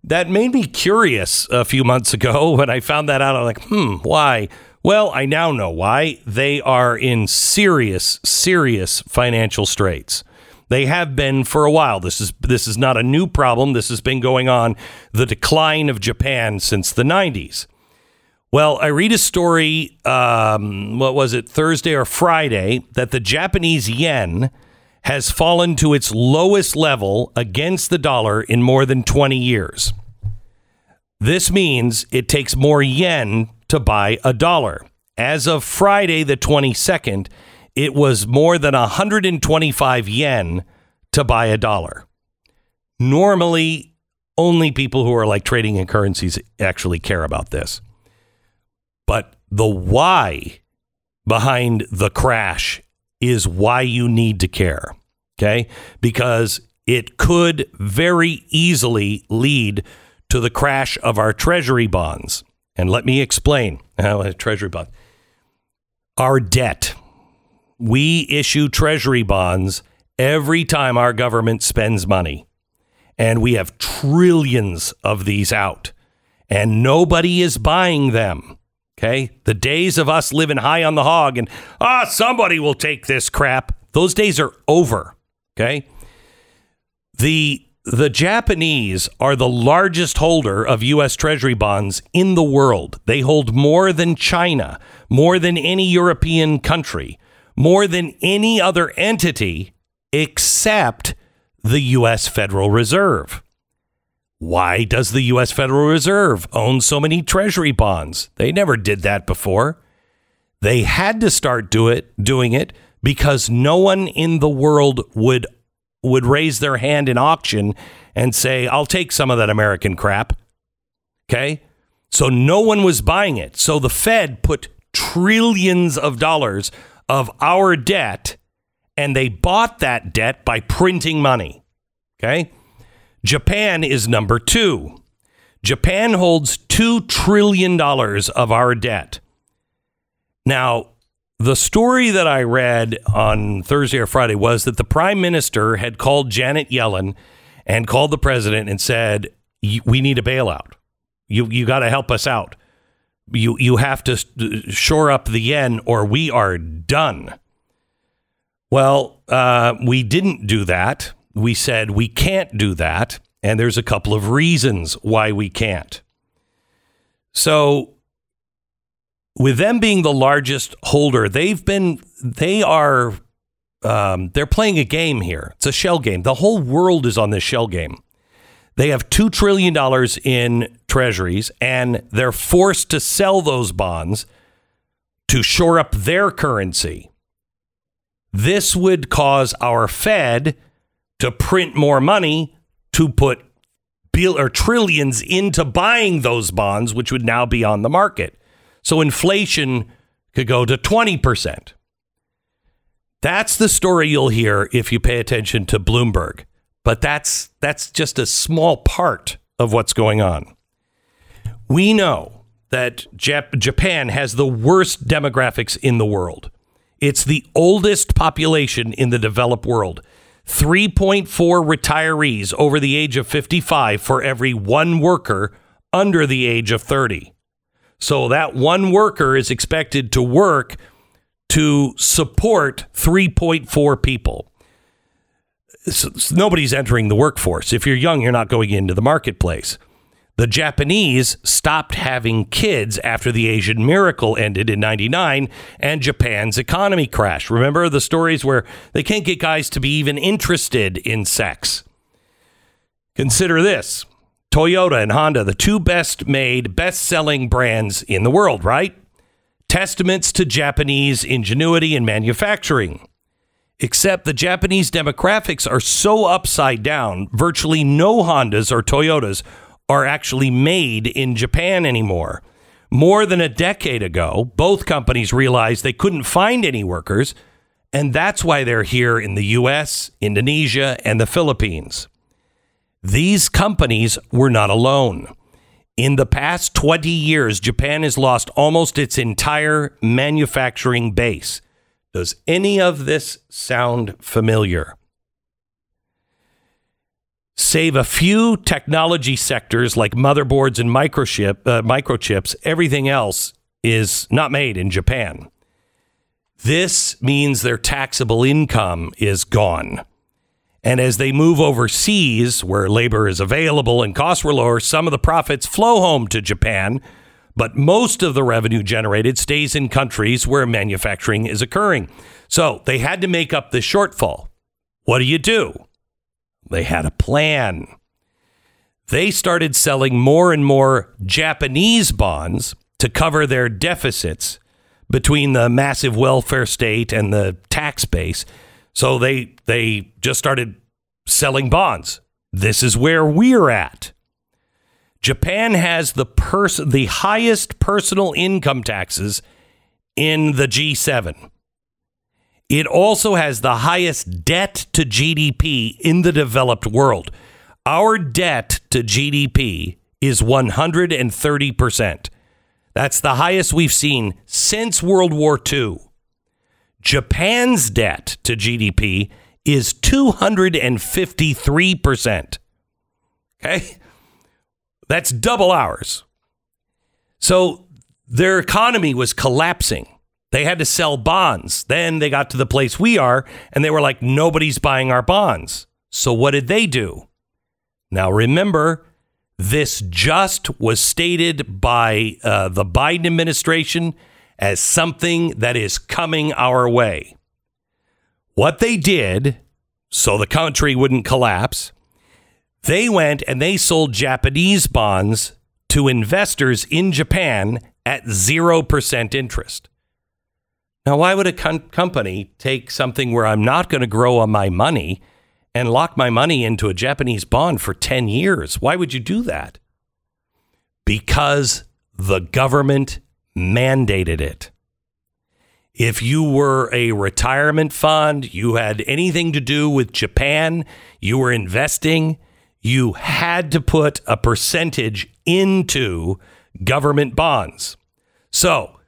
that made me curious a few months ago when I found that out. I'm like, hmm, why? Well, I now know why. They are in serious, serious financial straits. They have been for a while. This is this is not a new problem. This has been going on the decline of Japan since the 90s. Well, I read a story. Um, what was it, Thursday or Friday, that the Japanese yen has fallen to its lowest level against the dollar in more than 20 years. This means it takes more yen to buy a dollar. As of Friday, the 22nd, it was more than 125 yen to buy a dollar. Normally, only people who are like trading in currencies actually care about this. But the why behind the crash is why you need to care. Okay? Because it could very easily lead to the crash of our treasury bonds. And let me explain how a treasury bond. Our debt. We issue treasury bonds every time our government spends money. And we have trillions of these out. And nobody is buying them. Okay? The days of us living high on the hog and, ah, somebody will take this crap, those days are over. Okay? The the Japanese are the largest holder of U.S. Treasury bonds in the world. They hold more than China, more than any European country, more than any other entity except the U.S. Federal Reserve. Why does the U.S. Federal Reserve own so many Treasury bonds? They never did that before. They had to start do it, doing it because no one in the world would would raise their hand in auction and say, I'll take some of that American crap. Okay. So no one was buying it. So the Fed put trillions of dollars of our debt and they bought that debt by printing money. Okay. Japan is number two. Japan holds $2 trillion of our debt. Now, the story that I read on Thursday or Friday was that the prime minister had called Janet Yellen and called the president and said, "We need a bailout. You you got to help us out. You you have to shore up the yen, or we are done." Well, uh, we didn't do that. We said we can't do that, and there's a couple of reasons why we can't. So with them being the largest holder, they've been they are um, they're playing a game here. It's a shell game. The whole world is on this shell game. They have two trillion dollars in treasuries, and they're forced to sell those bonds to shore up their currency. This would cause our Fed to print more money to put bill or trillions into buying those bonds, which would now be on the market. So inflation could go to 20%. That's the story you'll hear if you pay attention to Bloomberg. But that's that's just a small part of what's going on. We know that Jap- Japan has the worst demographics in the world. It's the oldest population in the developed world. 3.4 retirees over the age of 55 for every one worker under the age of 30. So that one worker is expected to work to support 3.4 people. So, so nobody's entering the workforce. If you're young, you're not going into the marketplace. The Japanese stopped having kids after the Asian miracle ended in 99 and Japan's economy crashed. Remember the stories where they can't get guys to be even interested in sex? Consider this Toyota and Honda, the two best made, best selling brands in the world, right? Testaments to Japanese ingenuity in manufacturing. Except the Japanese demographics are so upside down, virtually no Hondas or Toyotas are actually made in Japan anymore. More than a decade ago, both companies realized they couldn't find any workers, and that's why they're here in the US, Indonesia, and the Philippines. These companies were not alone. In the past 20 years, Japan has lost almost its entire manufacturing base. Does any of this sound familiar? Save a few technology sectors like motherboards and microchip, uh, microchips, everything else is not made in Japan. This means their taxable income is gone. And as they move overseas, where labor is available and costs were lower, some of the profits flow home to Japan, but most of the revenue generated stays in countries where manufacturing is occurring. So they had to make up the shortfall. What do you do? They had a plan. They started selling more and more Japanese bonds to cover their deficits between the massive welfare state and the tax base. So they they just started selling bonds. This is where we're at. Japan has the pers- the highest personal income taxes in the G7. It also has the highest debt to GDP in the developed world. Our debt to GDP is 130%. That's the highest we've seen since World War II. Japan's debt to GDP is 253%. Okay? That's double ours. So their economy was collapsing. They had to sell bonds. Then they got to the place we are and they were like, nobody's buying our bonds. So what did they do? Now remember, this just was stated by uh, the Biden administration as something that is coming our way. What they did, so the country wouldn't collapse, they went and they sold Japanese bonds to investors in Japan at 0% interest. Now, why would a com- company take something where I'm not going to grow on my money and lock my money into a Japanese bond for 10 years? Why would you do that? Because the government mandated it. If you were a retirement fund, you had anything to do with Japan, you were investing, you had to put a percentage into government bonds. So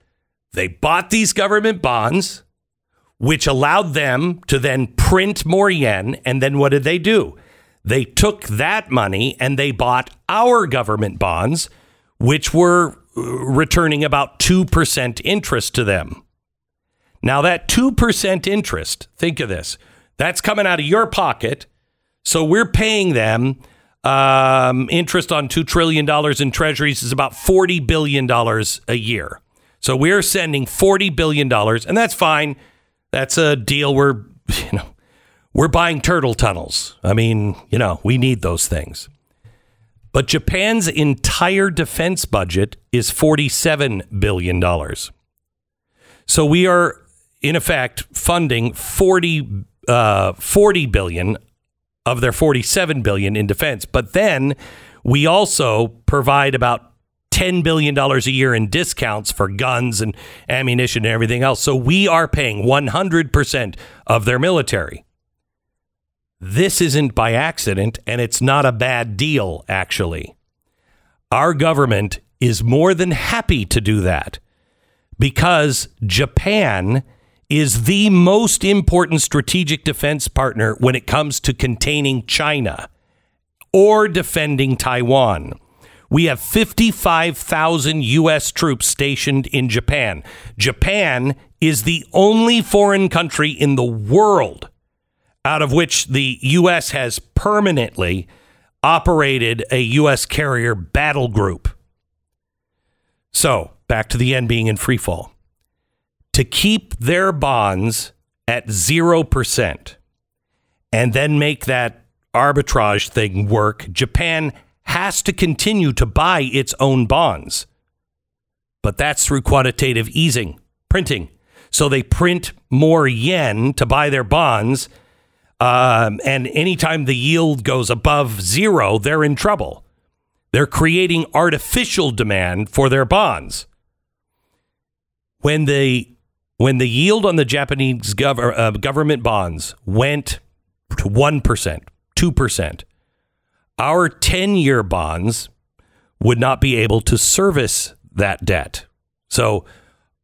they bought these government bonds, which allowed them to then print more yen. And then what did they do? They took that money and they bought our government bonds, which were returning about 2% interest to them. Now, that 2% interest, think of this, that's coming out of your pocket. So we're paying them um, interest on $2 trillion in treasuries is about $40 billion a year. So we're sending $40 billion, and that's fine. That's a deal where, you know, we're buying turtle tunnels. I mean, you know, we need those things. But Japan's entire defense budget is $47 billion. So we are, in effect, funding 40, uh, 40 billion of their 47 billion in defense. But then we also provide about $10 billion a year in discounts for guns and ammunition and everything else. So we are paying 100% of their military. This isn't by accident, and it's not a bad deal, actually. Our government is more than happy to do that because Japan is the most important strategic defense partner when it comes to containing China or defending Taiwan. We have 55,000 U.S. troops stationed in Japan. Japan is the only foreign country in the world out of which the U.S. has permanently operated a U.S. carrier battle group. So, back to the yen being in free fall. To keep their bonds at 0% and then make that arbitrage thing work, Japan has to continue to buy its own bonds. But that's through quantitative easing, printing. So they print more yen to buy their bonds. Um, and anytime the yield goes above zero, they're in trouble. They're creating artificial demand for their bonds. When the when the yield on the Japanese gov- uh, government bonds went to one percent, two percent, our ten-year bonds would not be able to service that debt. So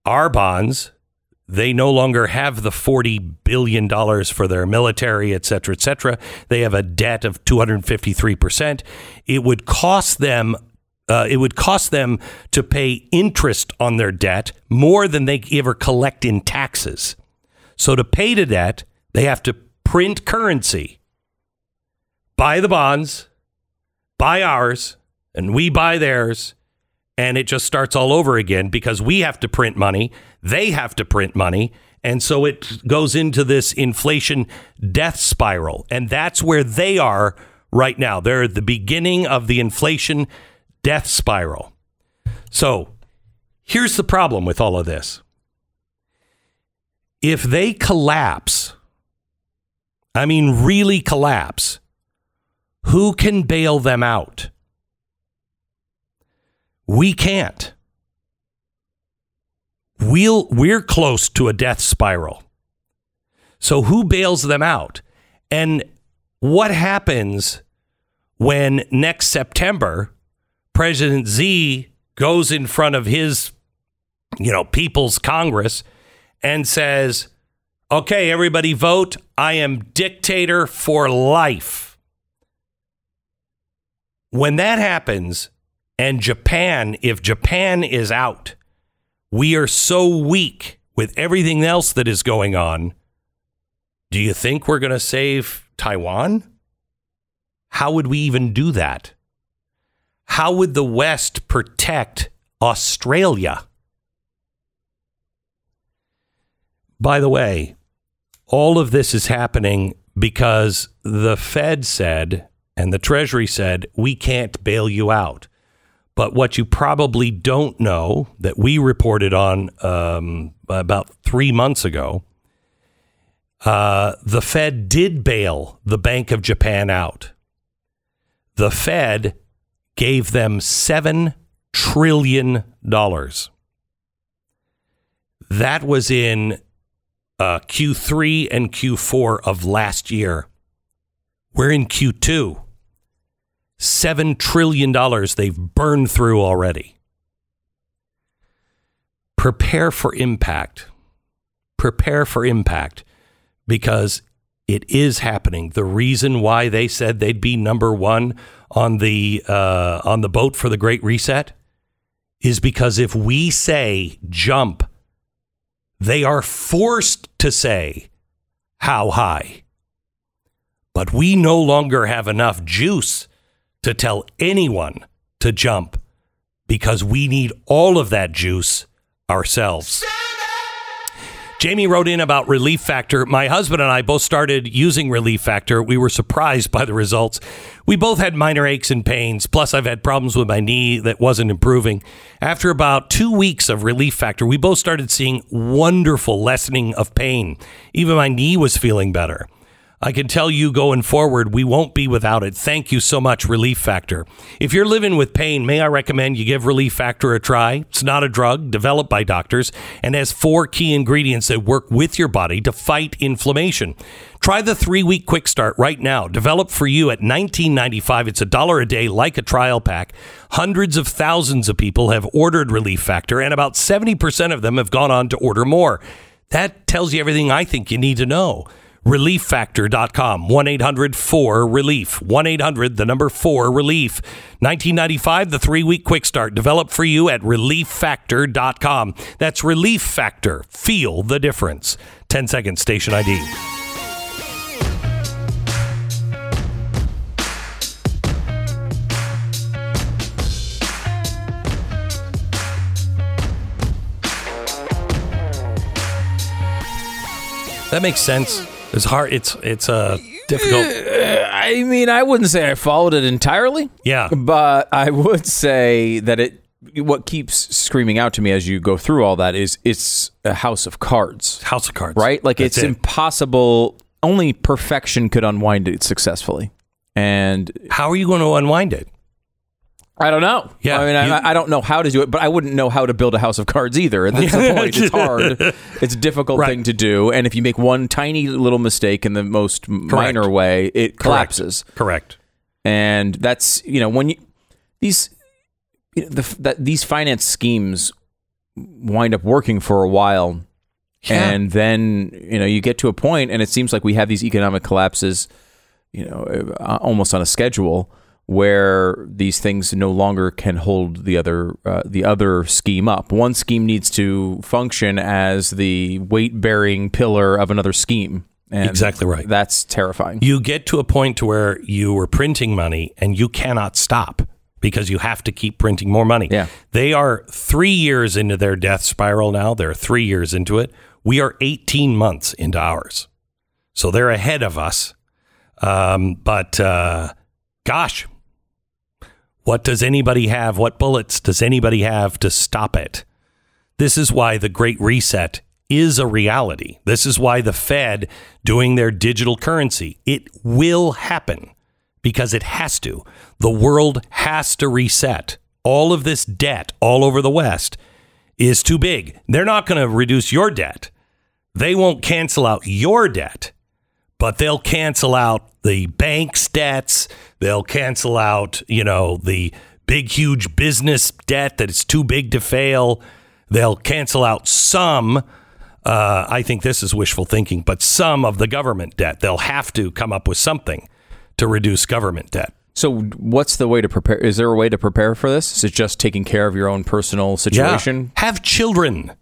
our bonds, they no longer have the $40 billion for their military, et cetera, et cetera. They have a debt of 253%. It would cost them uh, it would cost them to pay interest on their debt more than they ever collect in taxes. So to pay the debt, they have to print currency, buy the bonds, buy ours, and we buy theirs, and it just starts all over again because we have to print money, they have to print money, and so it goes into this inflation death spiral, and that's where they are right now. They're at the beginning of the inflation death spiral. So, here's the problem with all of this. If they collapse, I mean really collapse, who can bail them out? We can't. We'll, we're close to a death spiral. So who bails them out? And what happens when next September President Xi goes in front of his, you know, People's Congress and says, "Okay, everybody vote. I am dictator for life." When that happens, and Japan, if Japan is out, we are so weak with everything else that is going on. Do you think we're going to save Taiwan? How would we even do that? How would the West protect Australia? By the way, all of this is happening because the Fed said and the Treasury said, we can't bail you out. But what you probably don't know that we reported on um, about three months ago, uh, the Fed did bail the Bank of Japan out. The Fed gave them $7 trillion. That was in uh, Q3 and Q4 of last year. We're in Q2. $7 trillion they've burned through already. Prepare for impact. Prepare for impact because it is happening. The reason why they said they'd be number one on the uh, on the boat for the Great Reset is because if we say jump, they are forced to say how high. But we no longer have enough juice to tell anyone to jump because we need all of that juice ourselves. Jamie wrote in about Relief Factor. My husband and I both started using Relief Factor. We were surprised by the results. We both had minor aches and pains. Plus, I've had problems with my knee that wasn't improving. After about two weeks of Relief Factor, we both started seeing wonderful lessening of pain. Even my knee was feeling better. I can tell you going forward, we won't be without it. Thank you so much, Relief Factor. If you're living with pain, may I recommend you give Relief Factor a try? It's not a drug developed by doctors and has four key ingredients that work with your body to fight inflammation. Try the three week quick start right now. Developed for you at $19.95. It's a dollar a day, like a trial pack. Hundreds of thousands of people have ordered Relief Factor, and about 70% of them have gone on to order more. That tells you everything I think you need to know relieffactor.com 1-800-4-relief 1-800 the number 4 relief. 1995 the 3 week quick start. Developed for you at relieffactor.com that's relief factor. Feel the difference. 10 seconds station id That makes sense. It's hard. It's it's uh, difficult. I mean, I wouldn't say I followed it entirely. Yeah. But I would say that it what keeps screaming out to me as you go through all that is it's a house of cards, House of Cards. right? Like That's it's it. impossible. Only perfection could unwind it successfully. And How are you going to unwind it? I don't know. Yeah, I mean, you- I, I don't know how to do it, but I wouldn't know how to build a house of cards either. And that's the point. It's hard. It's a difficult Right. thing to do. And if you make one tiny little mistake in the most minor way, it collapses. Correct. and that's you know when you these you know, the, that these finance schemes wind up working for a while Yeah. and then you know you get to a point and it seems like we have these economic collapses you know uh, almost on a schedule where these things no longer can hold the other uh, the other scheme up one scheme needs to function as the weight bearing pillar of another scheme and Exactly right. that's terrifying You get to a point to where you were printing money and you cannot stop because you have to keep printing more money. Yeah. They are three years into their death spiral now. They're three years into it. We are 18 months into ours. So they're ahead of us. Um, but uh, gosh, what does anybody have? What bullets does anybody have to stop it? This is why the Great Reset is a reality. This is why the Fed doing their digital currency, it will happen because it has to. The world has to reset. All of this debt all over the West is too big. They're not going to reduce your debt. They won't cancel out your debt, but they'll cancel out the bank's debts. They'll cancel out, you know, the big, huge business debt that is too big to fail. They'll cancel out some. Uh, I think this is wishful thinking, but some of the government debt. They'll have to come up with something to reduce government debt. So, what's the way to prepare? Is there a way to prepare for this? Is it just taking care of your own personal situation? Have children.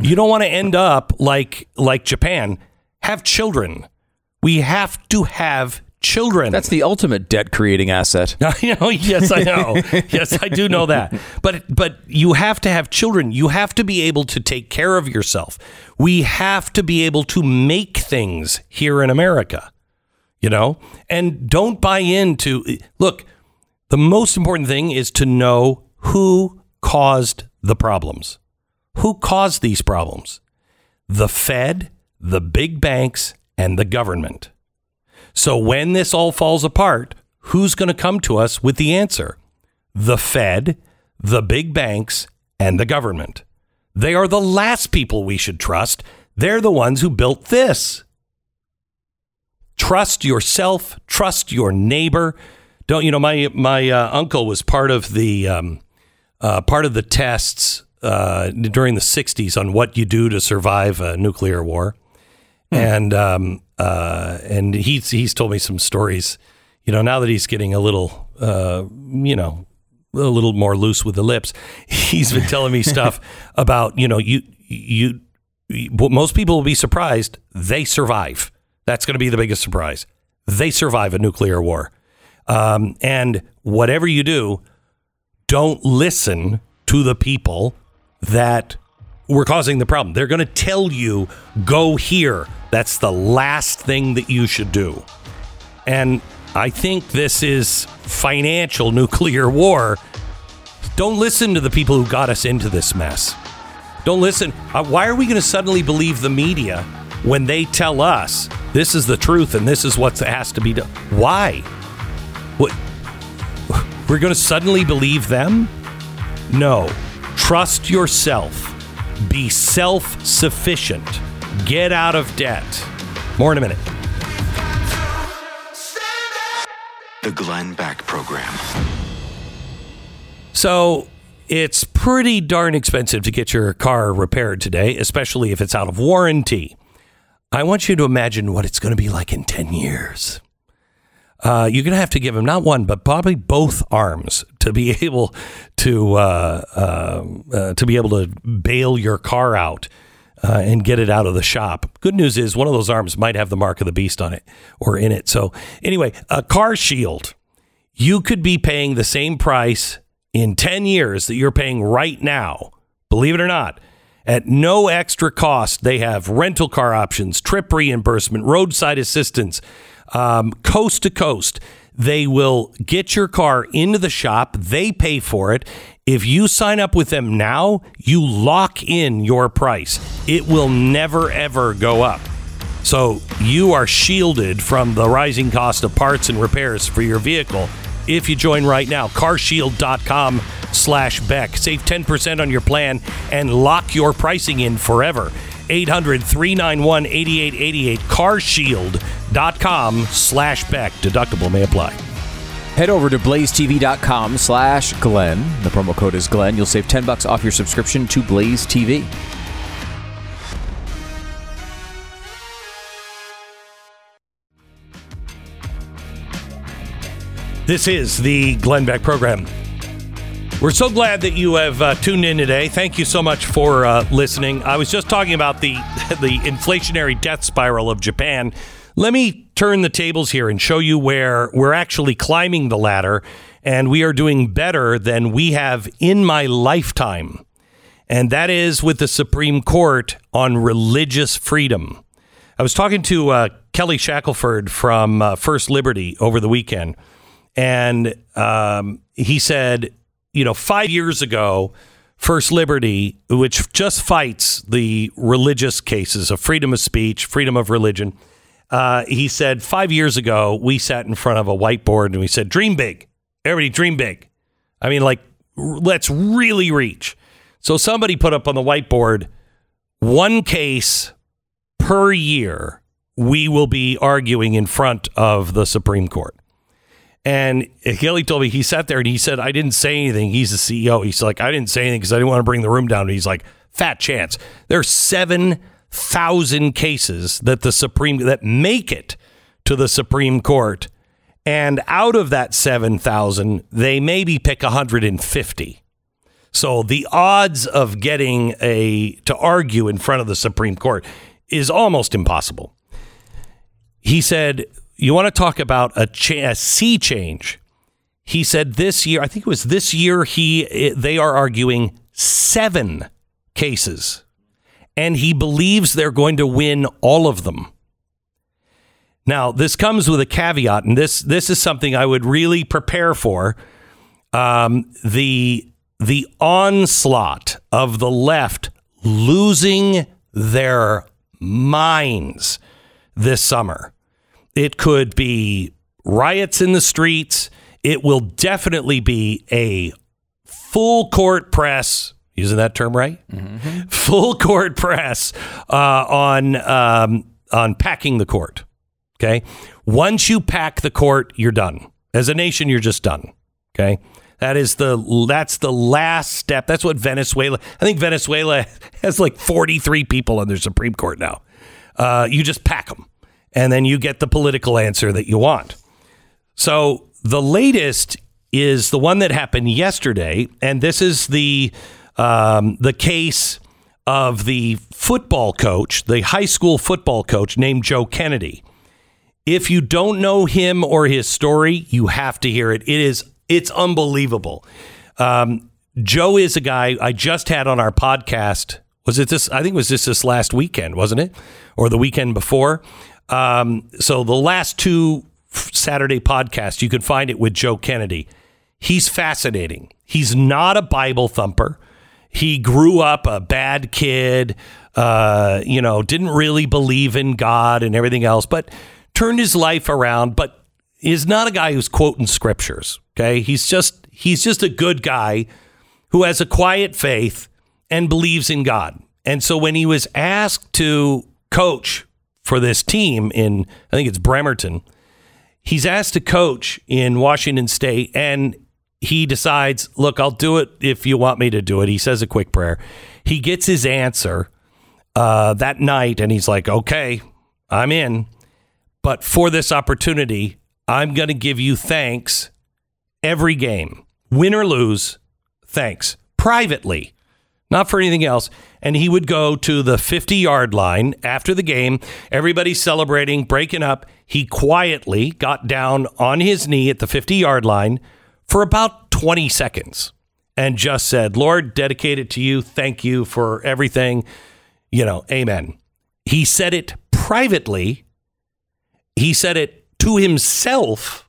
You don't want to end up like like Japan. Have children. We have to have children. That's the ultimate debt creating asset. I know. Yes, I know. yes, I do know that. But but you have to have children. You have to be able to take care of yourself. We have to be able to make things here in America. You know, and don't buy into. Look, the most important thing is to know who caused the problems. Who caused these problems? The Fed, the big banks, and the government. So when this all falls apart, who's going to come to us with the answer? The Fed, the big banks, and the government. They are the last people we should trust. They're the ones who built this. Trust yourself, trust your neighbor. Don't you know my my uh, uncle was part of the um, uh, part of the tests uh, during the 60s on what you do to survive a nuclear war and um, uh, and he's he's told me some stories. You know, now that he's getting a little, uh, you know, a little more loose with the lips, he's been telling me stuff about you know you you. you- Most people will be surprised they survive. That's going to be the biggest surprise. They survive a nuclear war, um, and whatever you do, don't listen to the people that were causing the problem. They're going to tell you, go here. That's the last thing that you should do. And I think this is financial nuclear war. Don't listen to the people who got us into this mess. Don't listen. Uh, why are we going to suddenly believe the media when they tell us this is the truth and this is what has to be done? Why? What? We're going to suddenly believe them? No. Trust yourself. Be self sufficient. Get out of debt. More in a minute. The Glenn Beck Program. So it's pretty darn expensive to get your car repaired today, especially if it's out of warranty. I want you to imagine what it's going to be like in 10 years. Uh, you're going to have to give him not one, but probably both arms to be able to uh, uh, uh, to be able to bail your car out uh, and get it out of the shop. Good news is one of those arms might have the mark of the beast on it or in it. So anyway, a car shield you could be paying the same price in 10 years that you're paying right now, believe it or not. At no extra cost, they have rental car options, trip reimbursement, roadside assistance, um, coast to coast. They will get your car into the shop. They pay for it. If you sign up with them now, you lock in your price. It will never, ever go up. So you are shielded from the rising cost of parts and repairs for your vehicle if you join right now. Carshield.com slash Beck. Save 10% on your plan and lock your pricing in forever. 800 391 8888. Carshield.com slash Beck. Deductible may apply. Head over to blazetv.com slash Glenn. The promo code is Glenn. You'll save 10 bucks off your subscription to Blaze TV. This is the Glenn Beck program. We're so glad that you have uh, tuned in today. Thank you so much for uh, listening. I was just talking about the the inflationary death spiral of Japan. Let me turn the tables here and show you where we're actually climbing the ladder, and we are doing better than we have in my lifetime. And that is with the Supreme Court on religious freedom. I was talking to uh, Kelly Shackelford from uh, First Liberty over the weekend, and um, he said, you know, five years ago, First Liberty, which just fights the religious cases of freedom of speech, freedom of religion, uh, he said, five years ago, we sat in front of a whiteboard and we said, dream big. Everybody dream big. I mean, like, r- let's really reach. So somebody put up on the whiteboard one case per year we will be arguing in front of the Supreme Court. And Kelly told me he sat there and he said, I didn't say anything. He's the CEO. He's like, I didn't say anything because I didn't want to bring the room down. And he's like, fat chance. There's 7,000 cases that the Supreme, that make it to the Supreme Court. And out of that 7,000, they maybe pick 150. So the odds of getting a, to argue in front of the Supreme Court is almost impossible. He said, You want to talk about a, cha- a sea change? He said this year, I think it was this year, he they are arguing seven cases, and he believes they're going to win all of them. Now, this comes with a caveat, and this this is something I would really prepare for. Um, the the onslaught of the left losing their minds this summer. It could be riots in the streets. It will definitely be a full court press. Using that term right? Full court press uh, on um, on packing the court. Okay, once you pack the court, you're done. As a nation, you're just done. Okay, that is the that's the last step. That's what Venezuela. I think Venezuela has like 43 people on their Supreme Court now. Uh, you just pack them, and then you get the political answer that you want. So the latest is the one that happened yesterday, and this is the um, the case of the football coach, the high school football coach named Joe Kennedy. If you don't know him or his story, you have to hear it. It is it's unbelievable. Um, Joe is a guy I just had on our podcast. Was it this? I think it was this this last weekend, wasn't it, or the weekend before? Um, so the last two Saturday podcasts, you can find it with Joe Kennedy. He's fascinating. He's not a Bible thumper. He grew up a bad kid, uh, you know, didn't really believe in God and everything else, but turned his life around. But is not a guy who's quoting scriptures. Okay, he's just he's just a good guy who has a quiet faith and believes in God. And so when he was asked to coach for this team in I think it's Bremerton, he's asked to coach in Washington State and he decides, look, I'll do it if you want me to do it. He says a quick prayer. He gets his answer uh, that night and he's like, okay, I'm in. But for this opportunity, I'm going to give you thanks every game, win or lose, thanks privately, not for anything else. And he would go to the 50 yard line after the game. Everybody celebrating, breaking up. He quietly got down on his knee at the 50 yard line for about 20 seconds and just said, Lord, dedicate it to you. Thank you for everything. You know, amen. He said it privately, he said it to himself,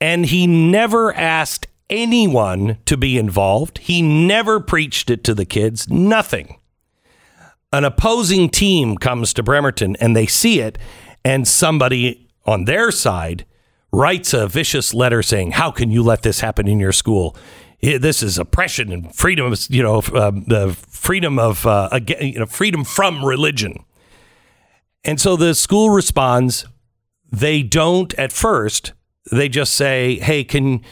and he never asked anyone to be involved. He never preached it to the kids, nothing. An opposing team comes to Bremerton and they see it, and somebody on their side writes a vicious letter saying, How can you let this happen in your school? This is oppression and freedom, you know, um, the freedom of, uh, you know, freedom from religion. And so the school responds. They don't at first. They just say, "Hey, can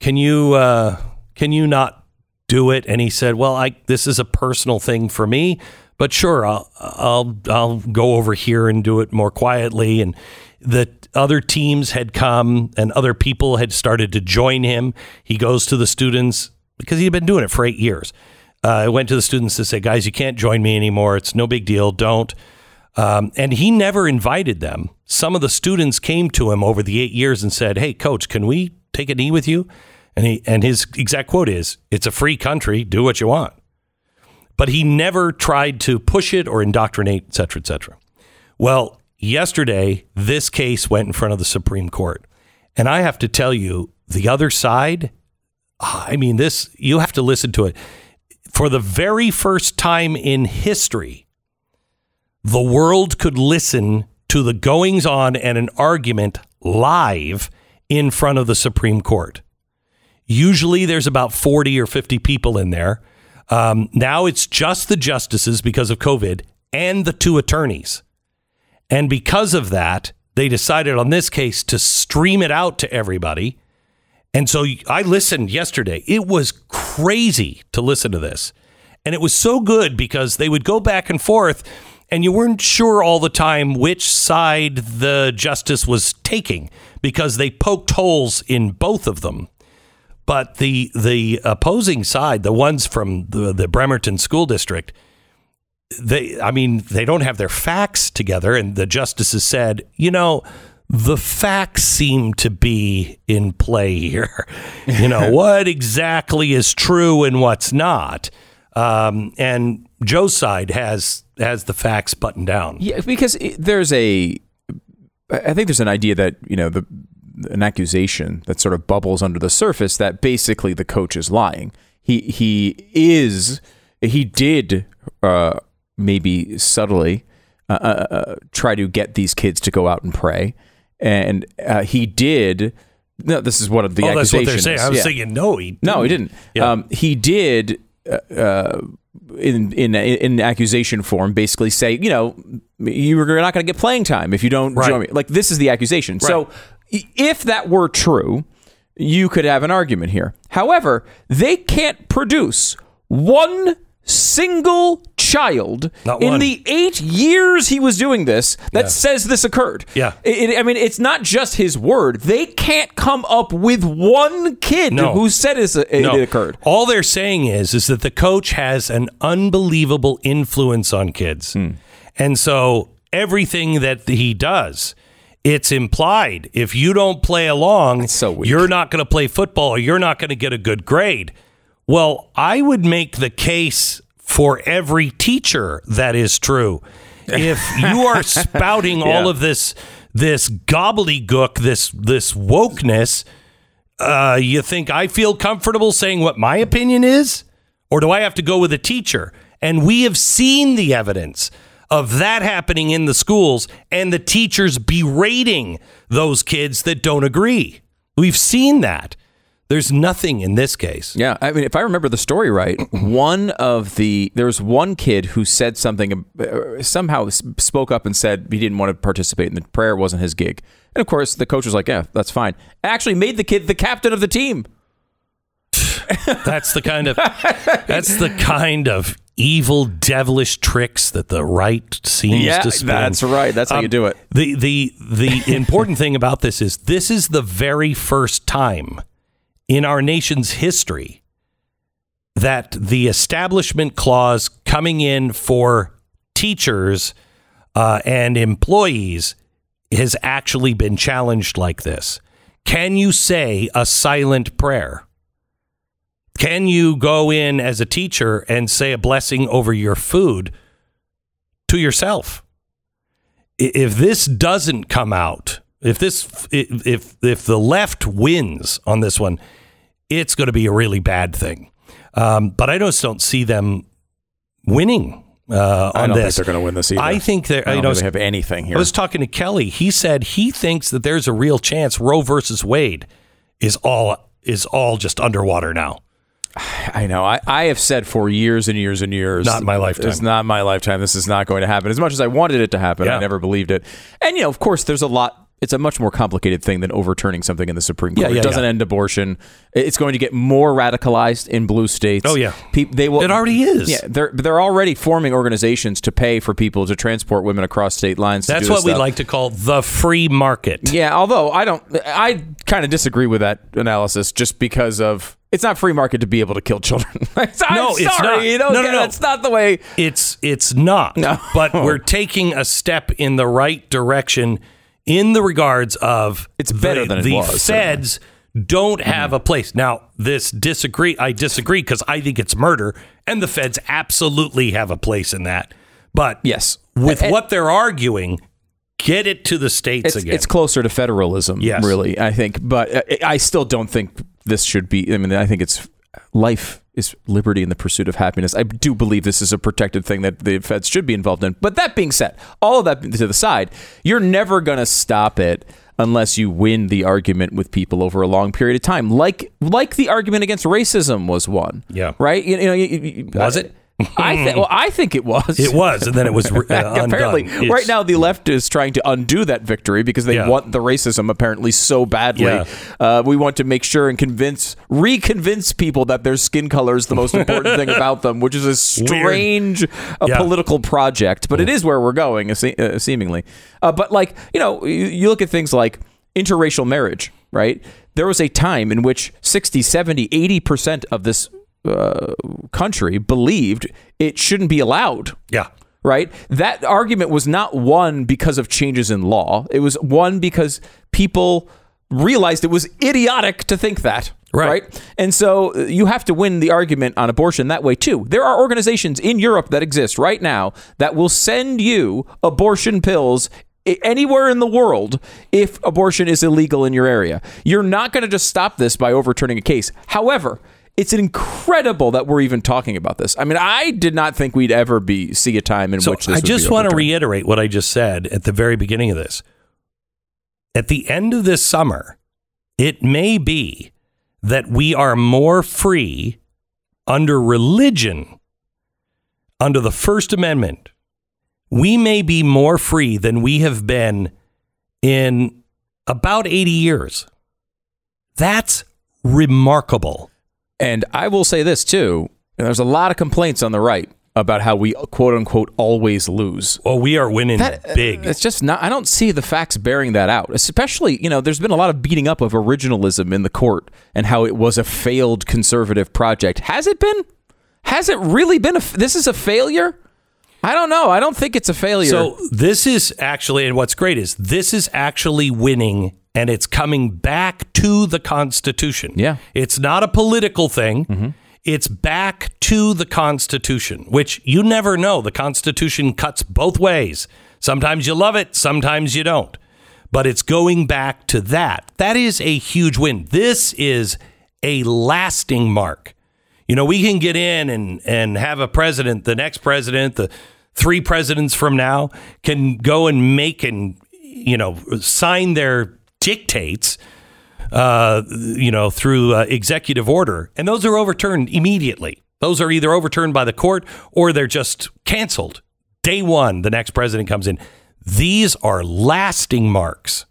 can you uh, can you not do it?" And he said, "Well, I this is a personal thing for me, but sure, I'll I'll I'll go over here and do it more quietly." And the other teams had come, and other people had started to join him. He goes to the students because he'd been doing it for eight years. Uh, I went to the students to say, "Guys, you can't join me anymore. It's no big deal. Don't." Um, and he never invited them. Some of the students came to him over the eight years and said, "Hey, coach, can we take a knee with you?" And he and his exact quote is, "It's a free country. Do what you want." But he never tried to push it or indoctrinate, et cetera, et cetera. Well, yesterday, this case went in front of the Supreme Court. And I have to tell you, the other side, I mean, this, you have to listen to it. For the very first time in history, the world could listen to the goings on and an argument live in front of the Supreme Court. Usually there's about 40 or 50 people in there. Um, now it's just the justices because of COVID and the two attorneys. And because of that, they decided on this case to stream it out to everybody. And so I listened yesterday. It was crazy to listen to this. And it was so good because they would go back and forth, and you weren't sure all the time which side the justice was taking because they poked holes in both of them. But the the opposing side, the ones from the, the Bremerton School District, they I mean, they don't have their facts together and the justices said, you know, the facts seem to be in play here. You know, what exactly is true and what's not. Um, and Joe's side has has the facts buttoned down. Yeah, because it, there's a, I think there's an idea that you know the an accusation that sort of bubbles under the surface that basically the coach is lying. He he is he did uh, maybe subtly uh, uh, uh, try to get these kids to go out and pray, and uh, he did. No, this is what the oh, that's what they're saying. is. I was Yeah. thinking, no, he No, he didn't. Yeah. Um, he did uh, in in in accusation form basically say, you know, you're not going to get playing time if you don't Right. join me. Like this is the accusation. So if that were true, you could have an argument here. However, they can't produce one single child Not in one. the eight years he was doing this that says this occurred. Yeah. It- it- I mean, it's not just his word. They can't come up with one kid No. who said it's- it, No. it occurred. All they're saying is is that the coach has an unbelievable influence on kids. Hmm. And so everything that he does, it's implied. If you don't play along, so you're not going to play football or you're not going to get a good grade. Well, I would make the case for every teacher that is true. If you are spouting Yeah. all of this this gobbledygook, this this wokeness, uh, you think I feel comfortable saying what my opinion is? Or do I have to go with a teacher? And we have seen the evidence of that happening in the schools and the teachers berating those kids that don't agree. We've seen that. There's nothing in this case. Yeah, I mean, if I remember the story right, one of the there was one kid who said something, uh, somehow spoke up and said he didn't want to participate in the prayer wasn't his gig, and of course the coach was like, "Yeah, that's fine." Actually, made the kid the captain of the team. That's the kind of that's the kind of evil, devilish tricks that the right seems Yeah, to spin. that's right. That's how you do it. The the the important thing about this is this is the very first time in our nation's history that the establishment clause coming in for teachers uh, and employees has actually been challenged like this. Can you say a silent prayer? Can you go in as a teacher and say a blessing over your food to yourself? If this doesn't come out, if this if if, if the left wins on this one, it's going to be a really bad thing. Um, but I just don't see them winning uh, I on don't think this. they're going to win this either. I think they're. I you don't know, think they have anything here. I was talking to Kelly. He said he thinks that there's a real chance Roe versus Wade is all is all just underwater now. I know. I, I have said for years and years and years. Not my lifetime. It's not my lifetime. This is not going to happen. As much as I wanted it to happen, Yeah. I never believed it. And, you know, of course, there's a lot. It's a much more complicated thing than overturning something in the Supreme Court. Yeah, yeah, it doesn't yeah. end abortion. It's going to get more radicalized in blue states. Oh, yeah. Peop they will. It already is. Yeah, they're they're already forming organizations to pay for people to transport women across state lines. to That's what we like to call the free market. Yeah, although I don't, I kind of disagree with that analysis just because of it's not free market to be able to kill children. I'm No, sorry, it's not. You know, No, no, no. That's not the way. It's it's not. No. But we're taking a step in the right direction in the regards of It's better the, than the was, feds don't mm-hmm. have a place. Now, this disagree I disagree because I think it's murder and the feds absolutely have a place in that. But Yes. with And- what they're arguing, get it to the states It's, again. it's closer to federalism, Yes. really. I think, but I- I still don't think this should be. I mean, I think it's life is liberty and the pursuit of happiness. I do believe this is a protected thing that the feds should be involved in. But that being said, all of that to the side, you're never going to stop it unless you win the argument with people over a long period of time. Like like the argument against racism was one. Yeah. Right? You, you know, you- you- Was uh, it? I think. Well, I think it was. It was, and then it was uh, undone. apparently, It's- right now the left is trying to undo that victory because they Yeah. want the racism apparently so badly. Yeah. Uh, we want to make sure and convince, reconvince people that their skin color is the most important thing about them, which is a strange uh, Yeah. political project, but it is where we're going, uh, seemingly. Uh, but like you know, you, you look at things like interracial marriage, right? There was a time in which 60, 70, 80 percent of this uh, country believed it shouldn't be allowed Yeah. right? That argument was not won because of changes in law. It was won because people realized it was idiotic to think that. Right. And so uh, you have to win the argument on abortion that way too. There are organizations in Europe that exist right now that will send you abortion pills anywhere in the world if abortion is illegal in your area. You're not going to just stop this by overturning a case. However, it's incredible that we're even talking about this. I mean, I did not think we'd ever be see a time in So which this I just want to reiterate what I just said at the very beginning of this. At the end of this summer, it may be that we are more free under religion, under the First Amendment. We may be more free than we have been in about 80 years. That's remarkable. And I will say this too. and There's a lot of complaints on the right about how we quote unquote always lose. Well, we are winning That uh, big. It's just not. I don't see the facts bearing that out. Especially, you know, there's been a lot of beating up of originalism in the court and how it was a failed conservative project. Has it been? Has it really been? A, this is a failure. I don't know. I don't think it's a failure. So this is actually, and what's great is this is actually winning, and it's coming back to the Constitution. Yeah. it's not a political thing. Mm-hmm. It's back to the Constitution, which you never know. The Constitution cuts both ways. Sometimes you love it, sometimes you don't. But it's going back to that. That is a huge win. This is a lasting mark. You know, we can get in and, and have a president, the next president, the three presidents from now can go and make and, you know, sign their dictates, uh, you know, through uh, executive order. And those are overturned immediately. Those are either overturned by the court or they're just canceled. Day one, the next president comes in. These are lasting marks.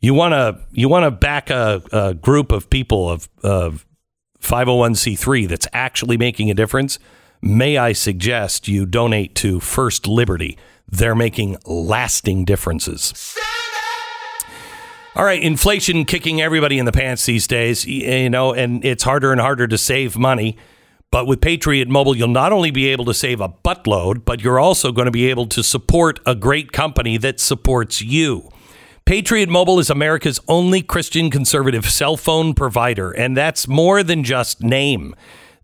You want to you want to back a, a group of people of, of 501c3 that's actually making a difference, may I suggest you donate to First Liberty. They're making lasting differences. All right, inflation kicking everybody in the pants these days, you know, and it's harder and harder to save money. But with Patriot Mobile, you'll not only be able to save a buttload, but you're also going to be able to support a great company that supports you. Patriot Mobile is America's only Christian conservative cell phone provider, and that's more than just name.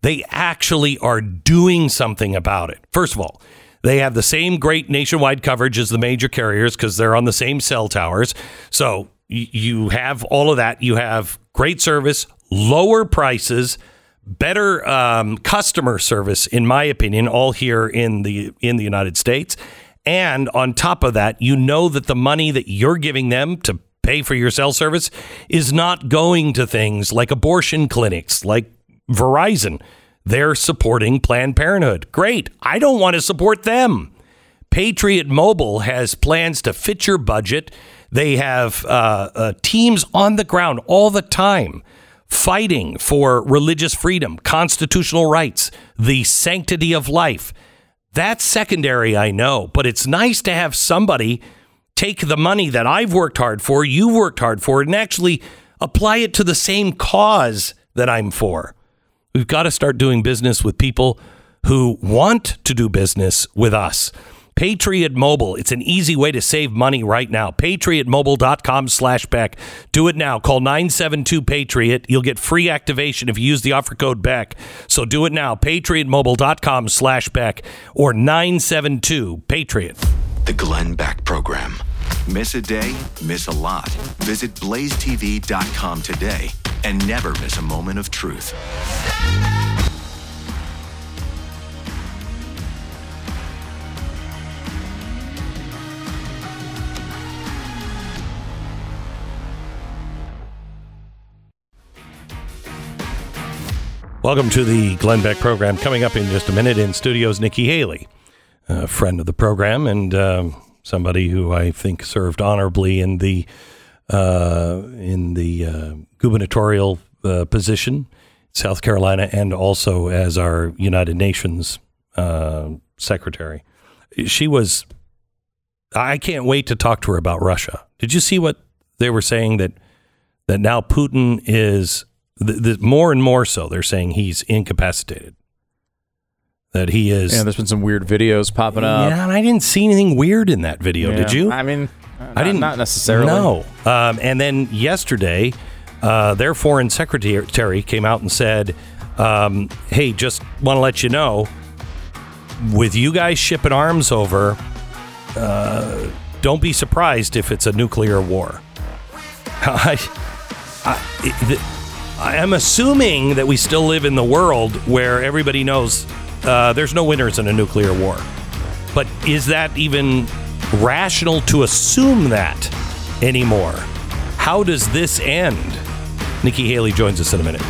They actually are doing something about it. First of all, they have the same great nationwide coverage as the major carriers because they're on the same cell towers. So you have all of that. You have great service, lower prices, better um, customer service, in my opinion, all here in the in the United States. And on top of that, you know that the money that you're giving them to pay for your cell service is not going to things like abortion clinics, like Verizon. They're supporting Planned Parenthood. Great. I don't want to support them. Patriot Mobile has plans to fit your budget. They have uh, uh, teams on the ground all the time fighting for religious freedom, constitutional rights, the sanctity of life. That's secondary, I know, but it's nice to have somebody take the money that I've worked hard for, you've worked hard for, and actually apply it to the same cause that I'm for. We've got to start doing business with people who want to do business with us. Patriot Mobile. It's an easy way to save money right now. PatriotMobile.com slash Beck. Do it now. Call 972 Patriot. You'll get free activation if you use the offer code Beck. So do it now. PatriotMobile.com slash Beck or 972 Patriot. The Glenn Beck Program. Miss a day, miss a lot. Visit blazetv.com today and never miss a moment of truth. Welcome to the Glenn Beck program. Coming up in just a minute in studios, Nikki Haley, a friend of the program and um, somebody who I think served honorably in the uh, in the uh, gubernatorial uh, position, South Carolina, and also as our United Nations uh, secretary. She was. I can't wait to talk to her about Russia. Did you see what they were saying that that now Putin is the, the, more and more so? They're saying he's incapacitated. That he is. Yeah, there's been some weird videos popping up. Yeah, and I didn't see anything weird in that video. Did you? I mean, uh, I didn't. Not necessarily. No. Um, and then yesterday, uh, their foreign secretary came out and said, um, "Hey, just want to let you know, with you guys shipping arms over, uh, don't be surprised if it's a nuclear war." I, I, I am assuming that we still live in the world where everybody knows uh, there's no winners in a nuclear war. But is that even rational to assume that anymore? How does this end? Nikki Haley joins us in a minute.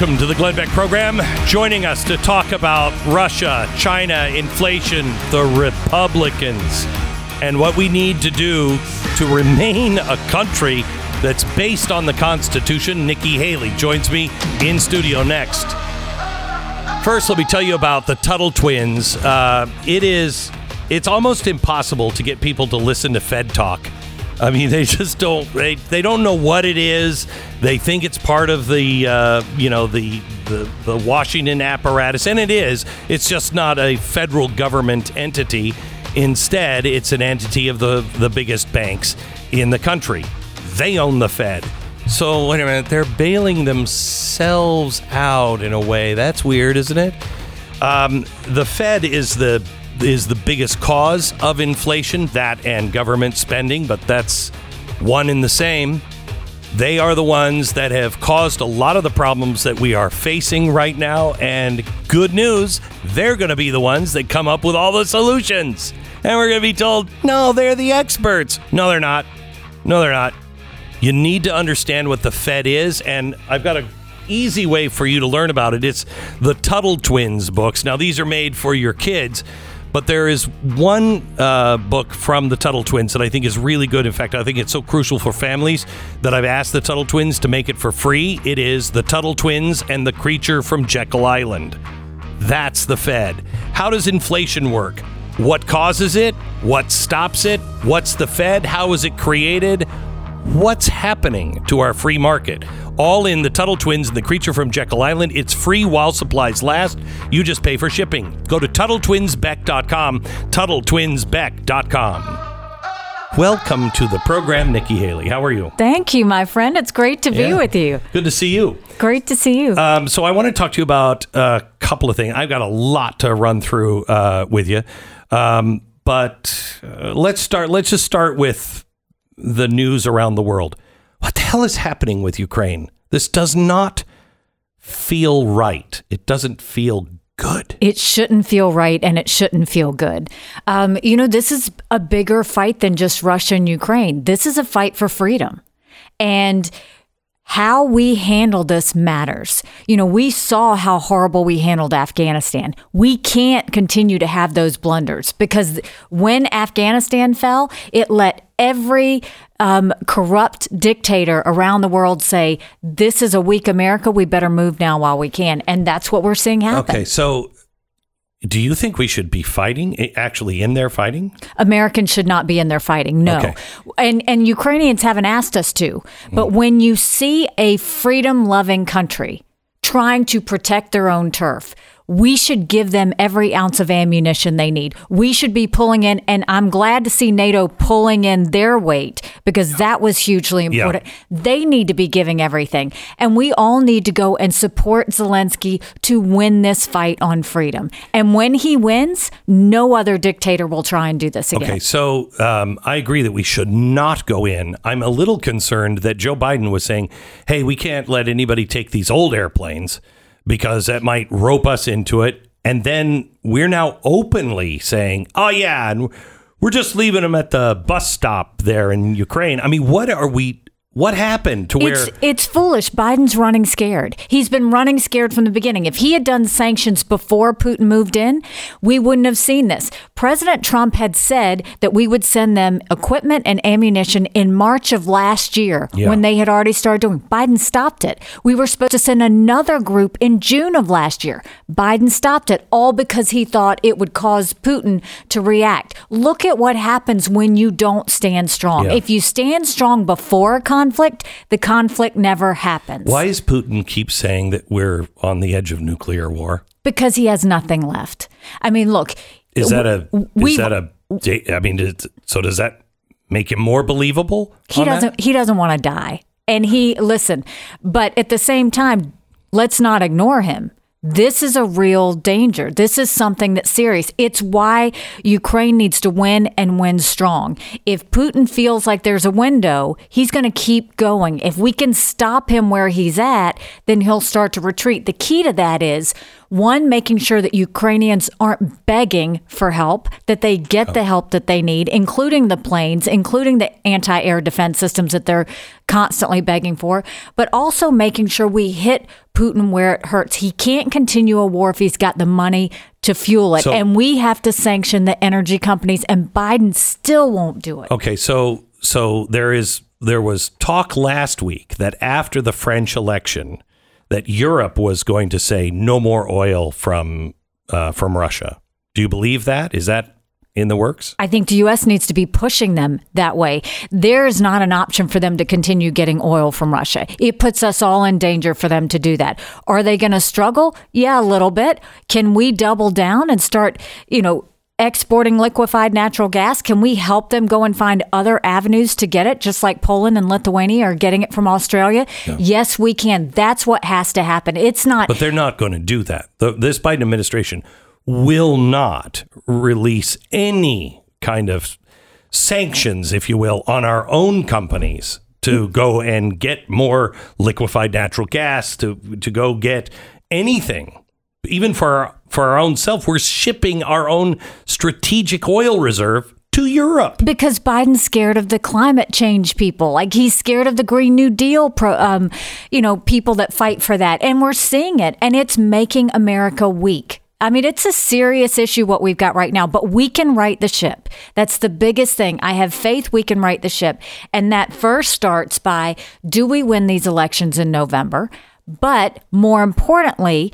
Welcome to the Glenn Beck program. Joining us to talk about Russia, China, inflation, the Republicans, and what we need to do to remain a country that's based on the Constitution. Nikki Haley joins me in studio next. First, let me tell you about the Tuttle twins. Uh, it is, it's almost impossible to get people to listen to Fed talk. I mean, they just don't. They, they don't know what it is. They think it's part of the, uh, you know, the, the the Washington apparatus, and it is. It's just not a federal government entity. Instead, it's an entity of the the biggest banks in the country. They own the Fed. So wait a minute, they're bailing themselves out in a way. That's weird, isn't it? Um, the Fed is the is the biggest cause of inflation, that and government spending, but that's one and the same. They are the ones that have caused a lot of the problems that we are facing right now. And good news, they're going to be the ones that come up with all the solutions. And we're going to be told, no, they're the experts. No, they're not. No, they're not. You need to understand what the Fed is. And I've got a easy way for you to learn about it. It's the Tuttle Twins books. Now, these are made for your kids. But there is one uh, book from the Tuttle Twins that I think is really good. In fact, I think it's so crucial for families that I've asked the Tuttle Twins to make it for free. It is The Tuttle Twins and the Creature from Jekyll Island. That's the Fed. How does inflation work? What causes it? What stops it? What's the Fed? How is it created? What's happening to our free market? All in the Tuttle Twins and the Creature from Jekyll Island. It's free while supplies last. You just pay for shipping. Go to TuttleTwinsBeck.com. TuttleTwinsBeck.com. Welcome to the program, Nikki Haley. How are you? Thank you, my friend. It's great to be Yeah. with you. Good to see you. Great to see you. Um, so I want to talk to you about a couple of things. I've got a lot to run through uh, with you, um, but uh, let's start. Let's just start with the news around the world. What the hell is happening with Ukraine? This does not feel right. It doesn't feel good. it shouldn't feel right and it shouldn't feel good. Um, you know, this is a bigger fight than just Russia and Ukraine. This is a fight for freedom. And how we handle this matters. You know, we saw how horrible we handled Afghanistan. We can't continue to have those blunders because when Afghanistan fell, it let every um, corrupt dictator around the world say, This is a weak America. We better move now while we can. And that's what we're seeing happen. Okay, so do you think we should be fighting? eh, Actually, in there fighting? Americans should not be in there fighting. No. Okay. And and Ukrainians haven't asked us to. But when you see a freedom-loving country trying to protect their own turf, we should give them every ounce of ammunition they need. We should be pulling in and I'm glad to see NATO pulling in their weight because that was hugely Yeah. important. They need to be giving everything. And we all need to go and support Zelensky to win this fight on freedom. And when he wins, no other dictator will try and do this again. Okay, so um, I agree that we should not go in. I'm a little concerned that Joe Biden was saying, hey, we can't let anybody take these old airplanes because that might rope us into it. And then we're now openly saying, oh, yeah, and we're just leaving them at the bus stop there in Ukraine. I mean, what are we, what happened to where. It's it's foolish. Biden's running scared. He's been running scared from the beginning. If he had done sanctions before Putin moved in, we wouldn't have seen this. President Trump had said that we would send them equipment and ammunition in March of last year Yeah. when they had already started doing. Biden stopped it. We were supposed to send another group in June of last year. Biden stopped it all because he thought it would cause Putin to react. Look at what happens when you don't stand strong. Yeah. If you stand strong before a conflict, the conflict never happens. why does Putin keep saying that we're on the edge of nuclear war? Because he has nothing left. I mean, look. Is that a is that a da- I mean, so does that make him more believable? he doesn't he doesn't want to die. And he listen, but at the same time, let's not ignore him. This is a real danger. This is something that's serious. It's why Ukraine needs to win and win strong. If Putin feels like there's a window, he's going to keep going. If we can stop him where he's at, then he'll start to retreat. The key to that is one, making sure that Ukrainians aren't begging for help, that they get the help that they need, including the planes, including the anti air defense systems that they're constantly begging for, but also making sure we hit Putin where it hurts. He can't continue a war if he's got the money to fuel it. So- and we have to sanction the energy companies, and Biden still won't do it. Okay, so so there is there was talk last week that after the French election that Europe was going to say no more oil from uh, from Russia. Do you believe that? Is that in the works? I think the U.S. needs to be pushing them that way. There is not an option for them to continue getting oil from Russia. It puts us all in danger for them to do that. Are they going to struggle? Yeah, a little bit. Can we double down and start, you know, exporting liquefied natural gas? Can we help them go and find other avenues to get it, just like Poland and Lithuania are getting it from Australia? Yes, we can. That's what has to happen. It's not. But they're not going to do that. The, this Biden administration will not release any kind of sanctions, if you will, on our own companies to mm. go and get more liquefied natural gas, to to go get anything, even for our, for our own self. We're shipping our own strategic oil reserve to Europe. because Biden's scared of the climate change people. Like he's scared of the Green New Deal, pro, um, you know, people that fight for that. And we're seeing it, and it's making America weak. I mean, it's a serious issue what we've got right now, but we can right the ship. That's the biggest thing. I have faith we can right the ship. And that first starts by do we win these elections in November? But more importantly,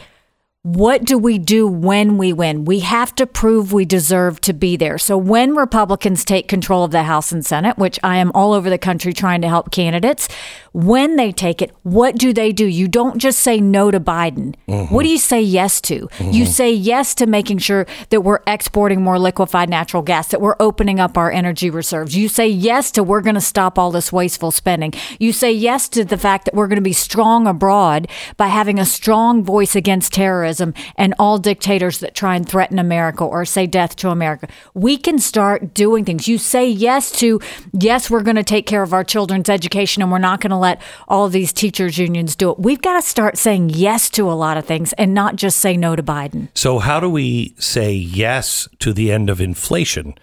what do we do when we win? We have to prove we deserve to be there. So when Republicans take control of the House and Senate, which I am all over the country trying to help candidates, when they take it, what do they do? You don't just say no to Biden. Mm-hmm. What do you say yes to? You mm-hmm. say yes to making sure that we're exporting more liquefied natural gas, that we're opening up our energy reserves. You say yes to we're going to stop all this wasteful spending. You say yes to the fact that we're going to be strong abroad by having a strong voice against terrorism and all dictators that try and threaten America or say death to America. We can start doing things. You say yes to, yes, we're going to take care of our children's education and we're not going to let all these teachers' unions do it. We've got to start saying yes to a lot of things and not just say no to Biden. So how do we say yes to the end of inflation?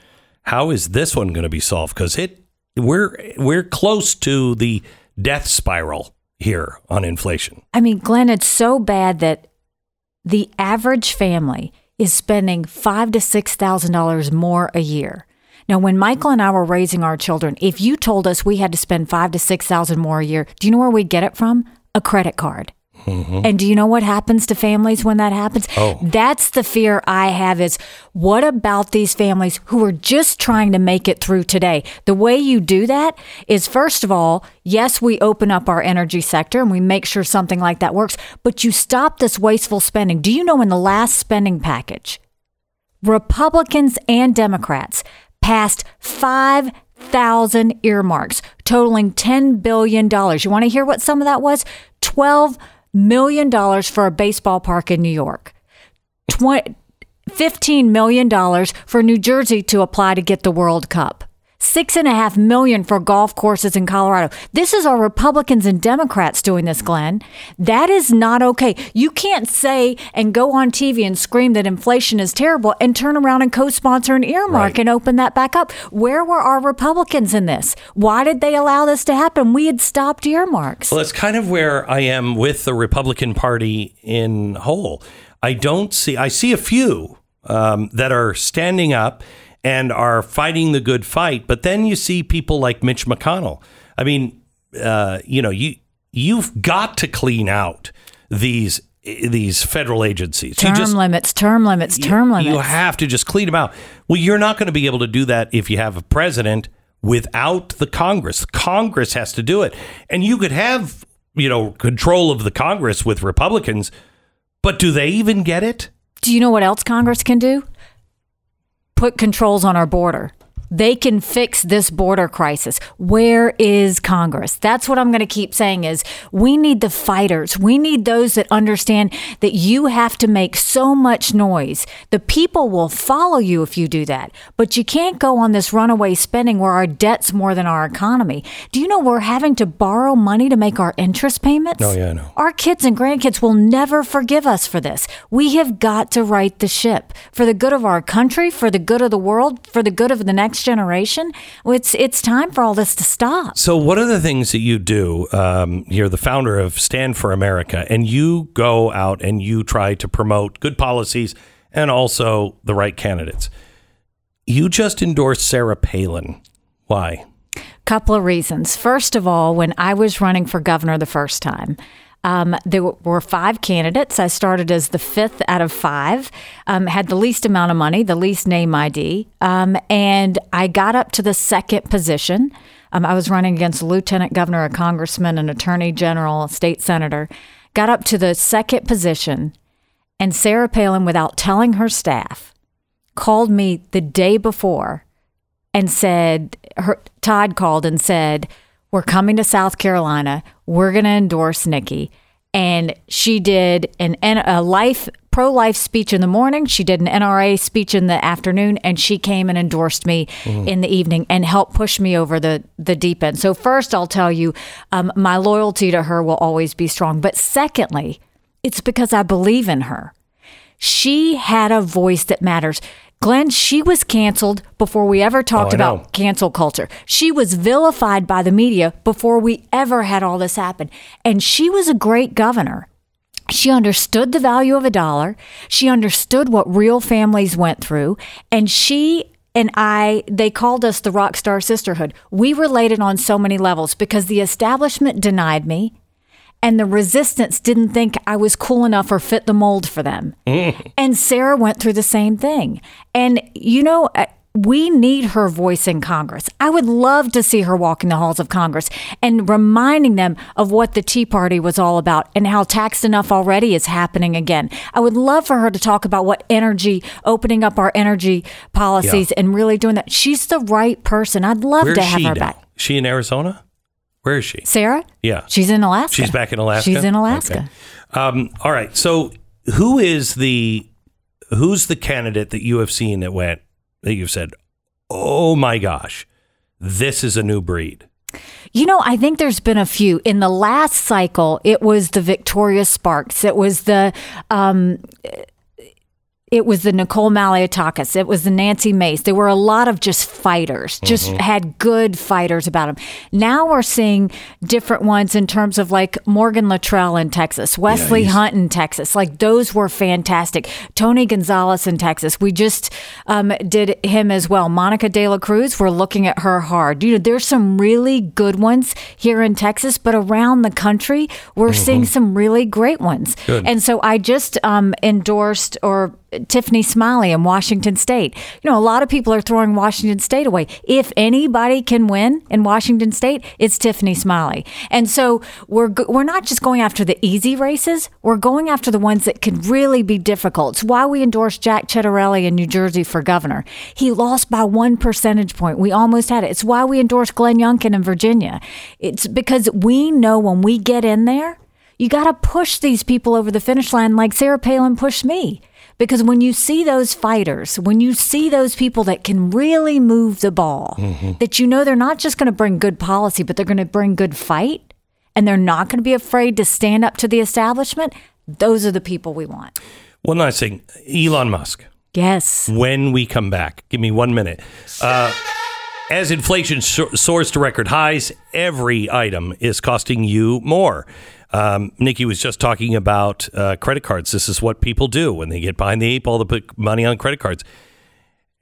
How is this one going to be solved? Because it we're we're close to the death spiral here on inflation. I mean, Glenn, it's so bad that the average family is spending five to six thousand dollars more a year. Now, when Michael and I were raising our children, if you told us we had to spend five to six thousand more a year, do you know where we'd get it from? A credit card. Mm-hmm. And do you know what happens to families when that happens? Oh. That's the fear I have is what about these families who are just trying to make it through today? The way you do that is first of all, yes, we open up our energy sector and we make sure something like that works, but you stop this wasteful spending. Do you know in the last spending package, Republicans and Democrats passed 5,000 earmarks totaling $10 billion. You want to hear what some of that was? $12 million dollars for a baseball park in New York. 20, $15 million for New Jersey to apply to get the World Cup. Six and a half million for golf courses in Colorado. This is our Republicans and Democrats doing this, Glenn. That is not okay. You can't say and go on TV and scream that inflation is terrible and turn around and co sponsor an earmark Right. and open that back up. Where were our Republicans in this? Why did they allow this to happen? We had stopped earmarks. Well, that's kind of where I am with the Republican Party in whole. I don't see. I see a few um, that are standing up and are fighting the good fight, but then you see people like Mitch McConnell. I mean, uh, you know, you you've got to clean out these these federal agencies. term just limits, term limits, term you, limits. You have to just clean them out. Well, you're not going to be able to do that if you have a president without the Congress. Congress has to do it. And you could have, you know, control of the Congress with Republicans, but do they even get it? Do you know what else Congress can do? Put controls on our border. They can fix this border crisis. Where is Congress? That's what I'm going to keep saying is we need the fighters. We need those that understand that you have to make so much noise. The people will follow you if you do that. But you can't go on this runaway spending where our debt's more than our economy. Do you know we're having to borrow money to make our interest payments? Oh, yeah, I know. Our kids and grandkids will never forgive us for this. We have got to right the ship for the good of our country, for the good of the world, for the good of the next generation. It's it's time for all this to stop. So, what are the things that you do? Um, you're the founder of Stand for America, and you go out and you try to promote good policies and also the right candidates. You just endorsed Sarah Palin. Why? Couple of reasons. First of all, when I was running for governor the first time, um, there were five candidates. I started as the fifth out of five, um, had the least amount of money, the least name ID, um, and I got up to the second position. Um, I was running against a lieutenant governor, a congressman, an attorney general, a state senator. Got up to the second position, and Sarah Palin, without telling her staff, called me the day before and said, her, Todd called and said, We're coming to South Carolina. We're going to endorse Nikki. And she did an, a life pro life speech in the morning. She did an NRA speech in the afternoon, and she came and endorsed me in the evening and helped push me over the, the deep end. So, first, I'll tell you, um, my loyalty to her will always be strong. But secondly, it's because I believe in her. She had a voice that matters. Glenn, she was canceled before we ever talked Oh, I know. about cancel culture. She was vilified by the media before we ever had all this happen. And she was a great governor. She understood the value of a dollar. She understood what real families went through. And she and I, they called us the rock star sisterhood. We related on so many levels because the establishment denied me and the resistance didn't think I was cool enough or fit the mold for them. And Sarah went through the same thing. And, you know, uh, we need her voice in Congress. I would love to see her walking the halls of Congress and reminding them of what the Tea Party was all about and how taxed enough already is happening again. I would love for her to talk about what energy, opening up our energy policies and really doing that. She's the right person. I'd love Where's to have her now? back. She in Arizona? Where is she? Sarah? Yeah. She's in Alaska. She's back in Alaska. She's in Alaska. Okay. Um, all right. So who is the who's the candidate that you have seen that went that you've said, oh my gosh, this is a new breed? You know, I think there's been a few. In the last cycle, it was the Victoria Spartz. It was the um, it was the Nicole Malliotakis. It was the Nancy Mace. There were a lot of just fighters, just had good fighters about them. Now we're seeing different ones in terms of like Morgan Luttrell in Texas, Wesley Hunt in Texas. Like those were fantastic. Tony Gonzalez in Texas. We just um, did him as well. Monica De La Cruz, we're looking at her hard. You know, there's some really good ones here in Texas, but around the country, we're seeing some really great ones. And so I just um, endorsed or Tiffany Smiley in Washington State. You know, a lot of people are throwing Washington State away. If anybody can win in Washington State, it's Tiffany Smiley. And so we're we're not just going after the easy races. We're going after the ones that can really be difficult. It's why we endorsed Jack Ciattarelli in New Jersey for governor. He lost by one percentage point. We almost had it. It's why we endorsed Glenn Youngkin in Virginia. It's because we know when we get in there, you got to push these people over the finish line like Sarah Palin pushed me. Because when you see those fighters, when you see those people that can really move the ball, that you know they're not just going to bring good policy, but they're going to bring good fight, and they're not going to be afraid to stand up to the establishment, those are the people we want. One last thing, Elon Musk. Yes. When we come back, give me one minute. Uh, as inflation so- soars to record highs, every item is costing you more. Um, Nikki was just talking about uh, credit cards. This is what people do when they get behind the eight ball to put money on credit cards.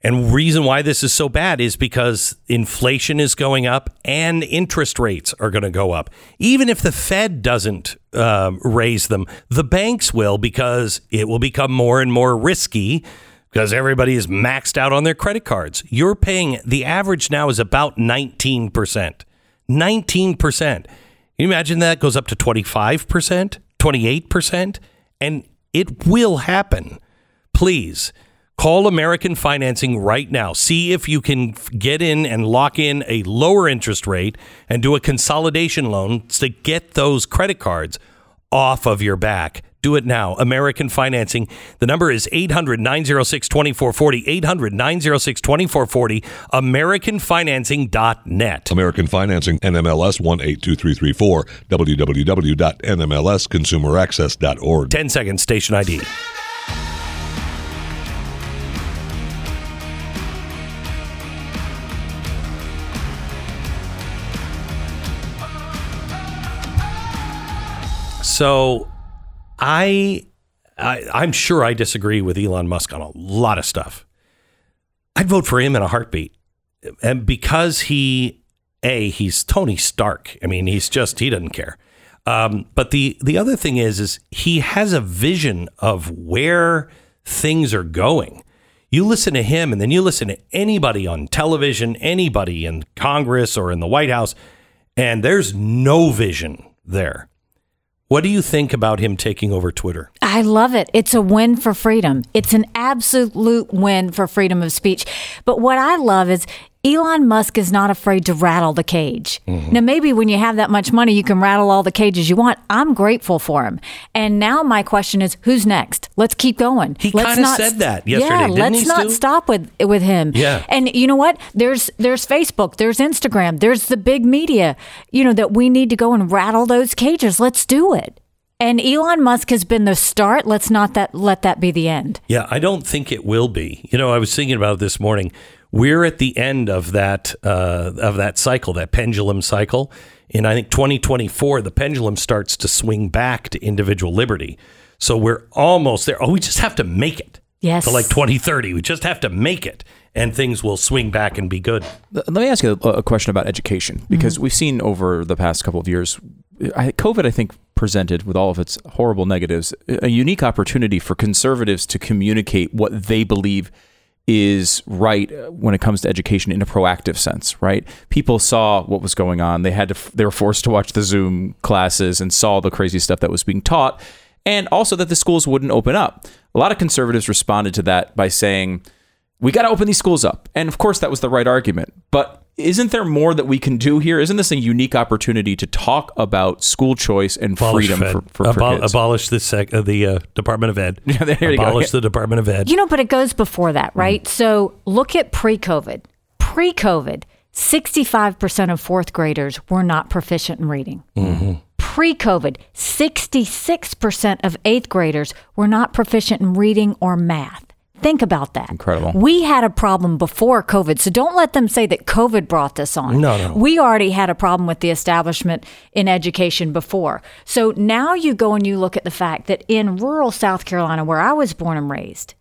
And reason why this is so bad is because inflation is going up and interest rates are going to go up. Even if the Fed doesn't um, raise them, the banks will because it will become more and more risky because everybody is maxed out on their credit cards. You're paying the average now is about 19%. 19%. You imagine that goes up to 25%, 28%? And it will happen. Please call American Financing right now. See if you can get in and lock in a lower interest rate and do a consolidation loan to get those credit cards off of your back. Do it now. American Financing. The number is 800 906 2440. 800 906 2440. AmericanFinancing.net. American Financing, NMLS 182334, www.nmlsconsumeraccess.org. 10 seconds, station ID. So I, I I'm sure I disagree with Elon Musk on a lot of stuff. I'd vote for him in a heartbeat. And because he a he's Tony Stark. I mean, he's just he doesn't care. Um, but the the other thing is is he has a vision of where things are going. You listen to him and then you listen to anybody on television, anybody in Congress or in the White House, and there's no vision there. What do you think about him taking over Twitter? I love it. It's a win for freedom. It's an absolute win for freedom of speech. But what I love is Elon Musk is not afraid to rattle the cage. Mm-hmm. Now, maybe when you have that much money, you can rattle all the cages you want. I'm grateful for him. And now my question is, who's next? Let's keep going. He kinda not said that yesterday, Yeah, didn't let's not stop with with him. Yeah. And you know what? There's there's Facebook, there's Instagram, there's the big media. You know that we need to go and rattle those cages. Let's do it. And Elon Musk has been the start. Let's not that let that be the end. Yeah, I don't think it will be. You know, I was thinking about it this morning. We're at the end of that uh, of that cycle, that pendulum cycle. In I think 2024, the pendulum starts to swing back to individual liberty. So we're almost there. Oh, we just have to make it. Yes. To like 2030, we just have to make it, and things will swing back and be good. Let me ask you a, a question about education because we've seen over the past couple of years, COVID, I think, presented with all of its horrible negatives, a unique opportunity for conservatives to communicate what they believe is right uh, when it comes to education in a proactive sense, right? People saw what was going on. They had to, they were forced to watch the Zoom classes and saw the crazy stuff that was being taught, and also that the schools wouldn't open up. A lot of conservatives responded to that by saying, we got to open these schools up. And of course, that was the right argument. But isn't there more that we can do here? Isn't this a unique opportunity to talk about school choice and Abolish freedom Fed. for, for, for kids? abolish the sec- uh, the uh, Department of Ed. Yeah, there you go. abolish the Department of Ed. You know, but it goes before that, right? So look at pre COVID. Pre COVID, 65% of fourth graders were not proficient in reading. Pre COVID, 66% of eighth graders were not proficient in reading or math. Think about that. Incredible. We had a problem before COVID, so don't let them say that COVID brought this on. No, no. We already had a problem with the establishment in education before. So now you go and you look at the fact that in rural South Carolina, where I was born and raised,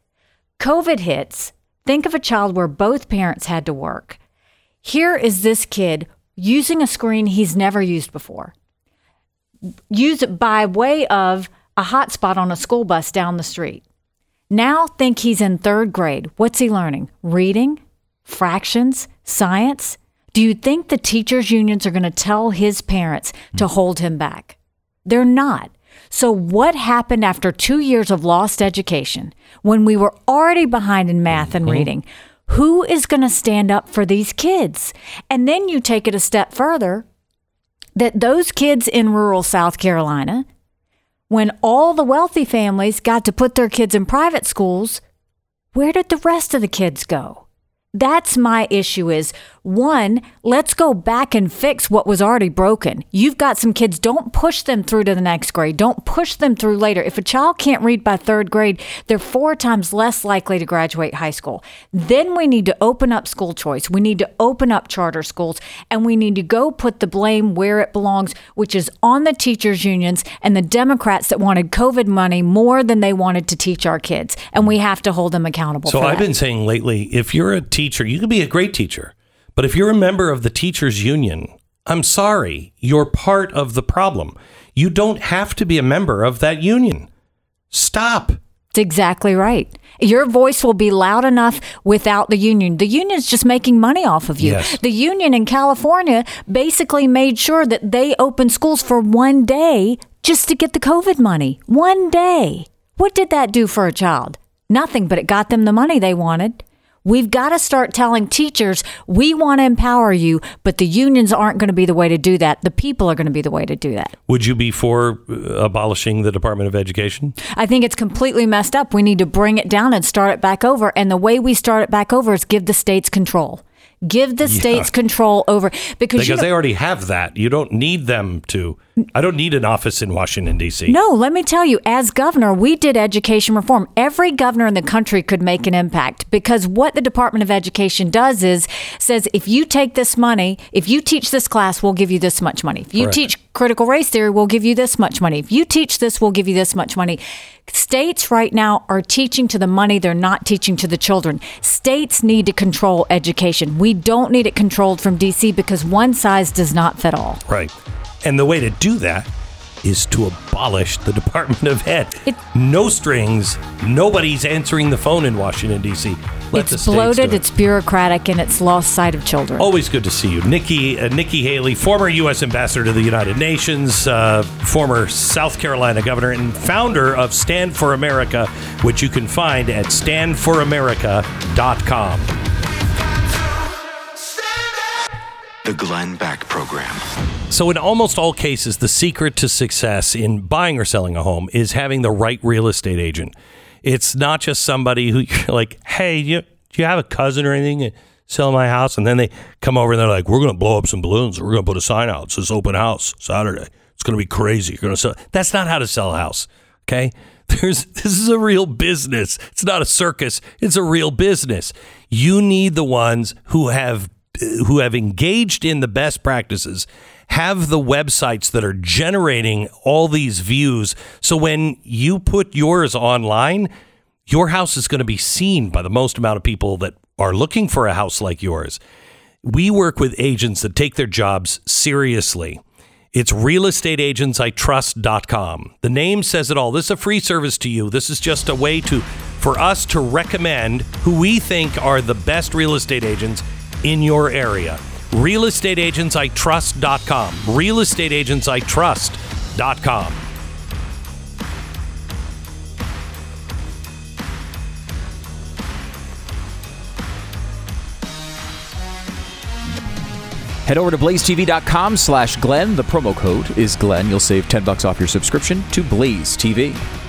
COVID hits. Think of a child where both parents had to work. Here is this kid using a screen he's never used before. Use it by way of a hotspot on a school bus down the street. Now think he's in third grade. What's he learning? Reading, fractions, science? Do you think the teachers' unions are going to tell his parents to hmm. hold him back? They're not. So, what happened after two years of lost education when we were already behind in math and mm-hmm. reading? Who is going to stand up for these kids? And then you take it a step further that those kids in rural South Carolina, when all the wealthy families got to put their kids in private schools, where did the rest of the kids go? That's my issue is one, let's go back and fix what was already broken. You've got some kids, don't push them through to the next grade. Don't push them through later. If a child can't read by third grade, they're four times less likely to graduate high school. Then we need to open up school choice. We need to open up charter schools and we need to go put the blame where it belongs, which is on the teachers unions and the Democrats that wanted COVID money more than they wanted to teach our kids. And we have to hold them accountable So I've been saying lately, if you're a teacher, you can be a great teacher, but if you're a member of the teachers union, I'm sorry, you're part of the problem. You don't have to be a member of that union. Stop. That's exactly right. Your voice will be loud enough without the union. The union's just making money off of you. Yes. The union in California basically made sure that they opened schools for one day just to get the COVID money. One day. What did that do for a child? Nothing, but it got them the money they wanted. We've got to start telling teachers we want to empower you, but the unions aren't going to be the way to do that. The people are going to be the way to do that. Would you be for uh, abolishing the Department of Education? I think it's completely messed up. We need to bring it down and start it back over. And the way we start it back over is give the states control. Give the states control over because, you Because know- they already have that. You don't need them to. I don't need an office in Washington, D.C. No, let me tell you, as governor, we did education reform. Every governor in the country could make an impact because what the Department of Education does is says if you take this money, if you teach this class, we'll give you this much money. If you Correct. teach critical race theory, we'll give you this much money. If you teach this, we'll give you this much money. States right now are teaching to the money, they're not teaching to the children. States need to control education. We don't need it controlled from DC because one size does not fit all. Right. And the way to do that is to abolish the Department of Ed. It- no strings. Nobody's answering the phone in Washington, D.C. Let it's bloated, it. it's bureaucratic, and it's lost sight of children. Always good to see you, Nikki. Uh, Nikki Haley, former U.S. ambassador to the United Nations, uh, former South Carolina governor, and founder of Stand for America, which you can find at standforamerica.com. the Glenn Beck Program. So, in almost all cases, the secret to success in buying or selling a home is having the right real estate agent. It's not just somebody who you're like, hey, you, do you have a cousin or anything? Sell my house, and then they come over and they're like, "We're going to blow up some balloons. We're going to put a sign out. It says open house Saturday. It's going to be crazy. You're going to sell." That's not how to sell a house. Okay, there's this is a real business. It's not a circus. It's a real business. You need the ones who have who have engaged in the best practices have the websites that are generating all these views so when you put yours online your house is going to be seen by the most amount of people that are looking for a house like yours we work with agents that take their jobs seriously it's realestateagentsitrust.com. The name says it all. This is a free service to you. This is just a way to for us to recommend who we think are the best real estate agents in your area. realestateagentsitrust.com. realestateagentsitrust.com. Head over to blazetv.com slash Glenn. The promo code is Glenn. You'll save 10 bucks off your subscription to Blaze TV.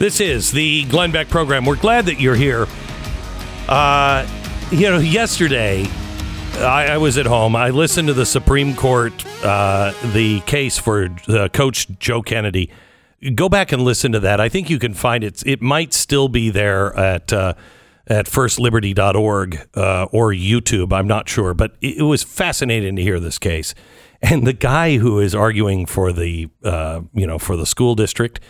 This is the Glenn Beck program. We're glad that you're here. Uh, you know, yesterday I, I was at home. I listened to the Supreme Court, uh, the case for uh, Coach Joe Kennedy. Go back and listen to that. I think you can find it. It might still be there at uh, at firstliberty.org uh, or YouTube. I'm not sure, but it, it was fascinating to hear this case. And the guy who is arguing for the uh, you know for the school district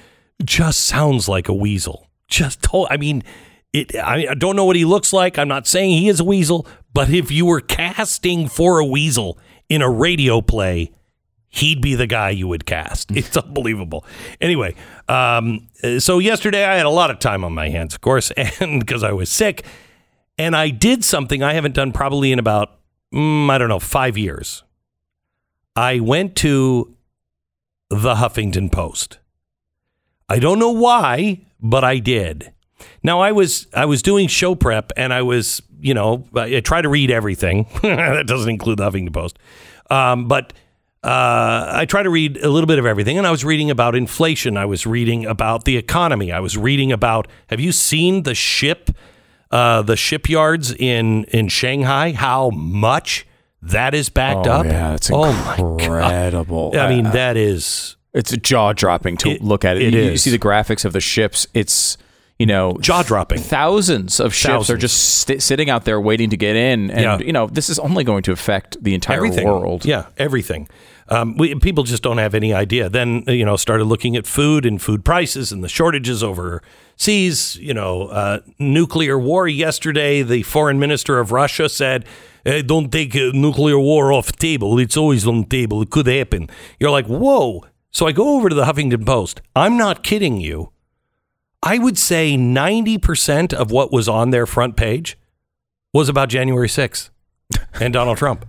just sounds like a weasel. Just told, I mean, it. I, I don't know what he looks like. I'm not saying he is a weasel, but if you were casting for a weasel in a radio play, he'd be the guy you would cast. It's unbelievable. Anyway, um, so yesterday I had a lot of time on my hands, of course, and because I was sick, and I did something I haven't done probably in about mm, I don't know five years. I went to the Huffington Post. I don't know why, but I did. Now I was I was doing show prep and I was you know I try to read everything. that doesn't include the Huffington Post, um, but uh, I try to read a little bit of everything. And I was reading about inflation. I was reading about the economy. I was reading about. Have you seen the ship, uh, the shipyards in in Shanghai? How much that is backed Oh, up? yeah, it's oh my god! incredible. I mean, Uh, that is It's jaw dropping to It- look at it. it you, you see the graphics of the ships. It's you know jaw dropping. thousands of ships are just st- sitting out there waiting to get in, and Yeah. you know this is only going to affect the entire everything. world. Yeah, everything. Um, we, people just don't have any idea. Then you know, started looking at food and food prices and the shortages overseas. You know, uh, nuclear war. Yesterday, the foreign minister of Russia said, hey, "Don't take nuclear war off the table. It's always on the table. It could happen." You're like, "Whoa!" So I go over to the Huffington Post. I'm not kidding you. I would say 90% of what was on their front page was about January 6th and Donald Trump.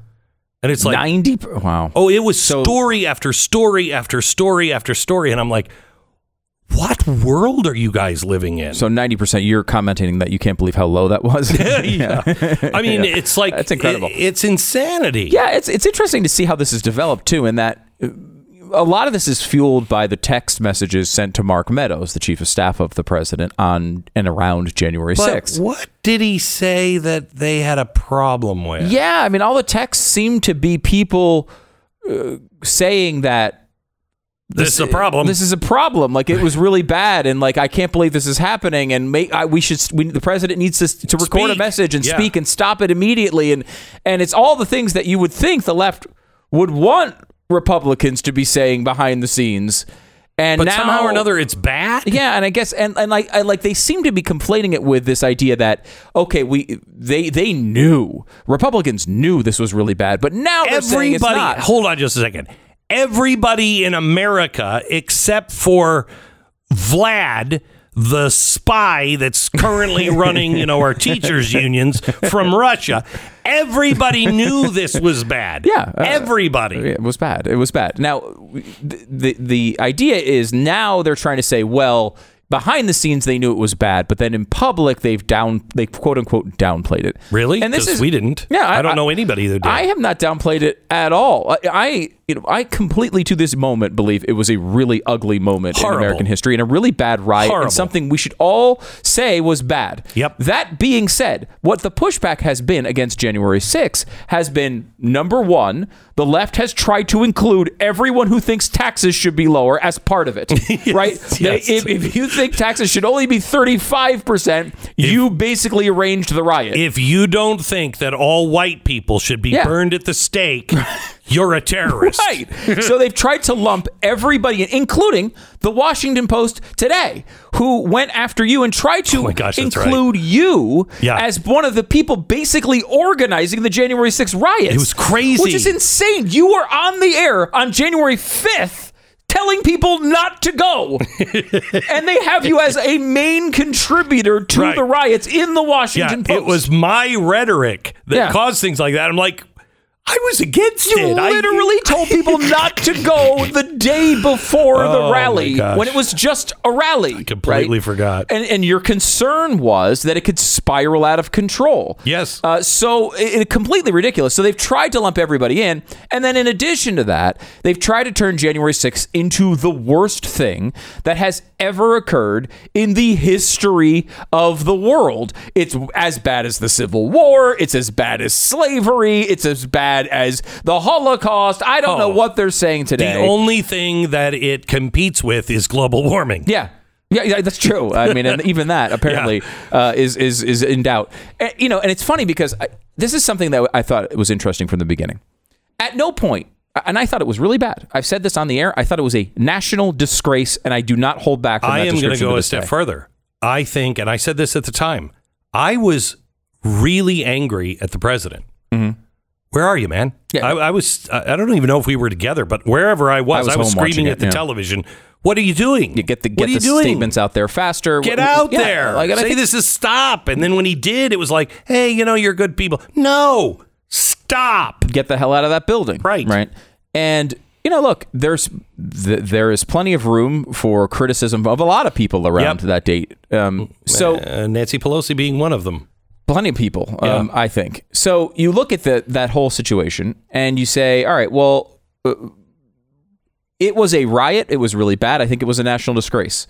And it's like, ninety. per- Wow. oh, it was So- story after story after story after story. And I'm like, what world are you guys living in? So ninety percent. You're commenting that you can't believe how low that was. yeah. I mean, Yeah. it's like, That's incredible. it- it's insanity. Yeah, it's it's interesting to see how this is developed too, in that uh, a lot of this is fueled by the text messages sent to Mark Meadows, the chief of staff of the president, on and around January But sixth. what did he say that they had a problem with? Yeah, I mean, all the texts seem to be people uh, saying that This is a problem. This is a problem. Like it was really bad, and like I can't believe this is happening. And make, I, we should. We, the president needs to to record a message and Yeah. speak and stop it immediately. And and it's all the things that you would think the left would want Republicans to be saying behind the scenes. And but now, somehow or another, it's bad. yeah, and I guess and, and like I like they seem to be conflating it with this idea that okay, we they they knew Republicans knew this was really bad, but now Everybody, not. hold on just a second. Everybody in America, except for Vlad, the spy that's currently running, you know, our teachers' unions from Russia. Everybody knew this was bad. Yeah, uh, everybody. It was bad. It was bad. Now, the, the the idea is now they're trying to say, well, behind the scenes they knew it was bad, but then in public they've down they quote unquote downplayed it. Really? And this is we didn't. Yeah, I, don't know anybody that did. I have not downplayed it at all. I, I you know I completely to this moment believe it was a really ugly moment Horrible. in American history and a really bad riot Horrible. and something we should all say was bad. Yep. That being said, what the pushback has been against January 6 has been number one, the left has tried to include everyone who thinks taxes should be lower as part of it. right? Yes. if, if you think taxes should only be 35%, you basically arranged the riot. if you don't think that all white people should be Yeah. burned at the stake, you're a terrorist. Right. so they've tried to lump everybody, including the Washington Post today, who went after you and tried to Oh gosh, that's right. include you Yeah. as one of the people basically organizing the January 6th riots. It was crazy. Which is insane. You were on the air on January 5th. Telling people not to go, and they have you as a main contributor to Right. the riots in the Yeah, Washington Post. it was my rhetoric that Yeah. caused things like that. I'm like, I was against You it. I- literally told people not to go the day before Oh, the rally when it was just a rally. I completely forgot. And, and your concern was that it could spiral out of control. Yes. Uh, so it, it completely ridiculous. So they've tried to lump everybody in, and then in addition to that, they've tried to turn January 6th into the worst thing that has ever occurred in the history of the world. It's as bad as the Civil War. It's as bad as slavery. It's as bad as the Holocaust. I don't know Oh. what they're saying today. the only thing that it competes with is global warming. Yeah. Yeah, yeah, that's true. I mean, and even that apparently uh, is is is in doubt. And, you know, and it's funny because I, this is something that I thought was interesting from the beginning. At no point, and I thought it was really bad. I've said this on the air. I thought it was a national disgrace, and I do not hold back. From I that am going to go a step day. further. I think, and I said this at the time, I was really angry at the president. Where are you, man? Yeah. I, I was. I I don't even know if we were together, but wherever I was, I I was was, home watching screaming it, at the yeah. television. What are you doing? You get the get the doing? statements out there faster. Get out yeah, there. Like, I Say think- this is stop. And then when he did, it was like, hey, you know, you're good people. No, stop. get the hell out of that building. Right. Right. And you know, look, there's th- there is plenty of room for criticism of a lot of people around Yep. that date. Um, so Uh, Nancy Pelosi being one of them. Plenty of people, um, I think. So you look at the, that whole situation and you say, all right, well, uh, it was a riot. It was really bad. I think it was a national disgrace.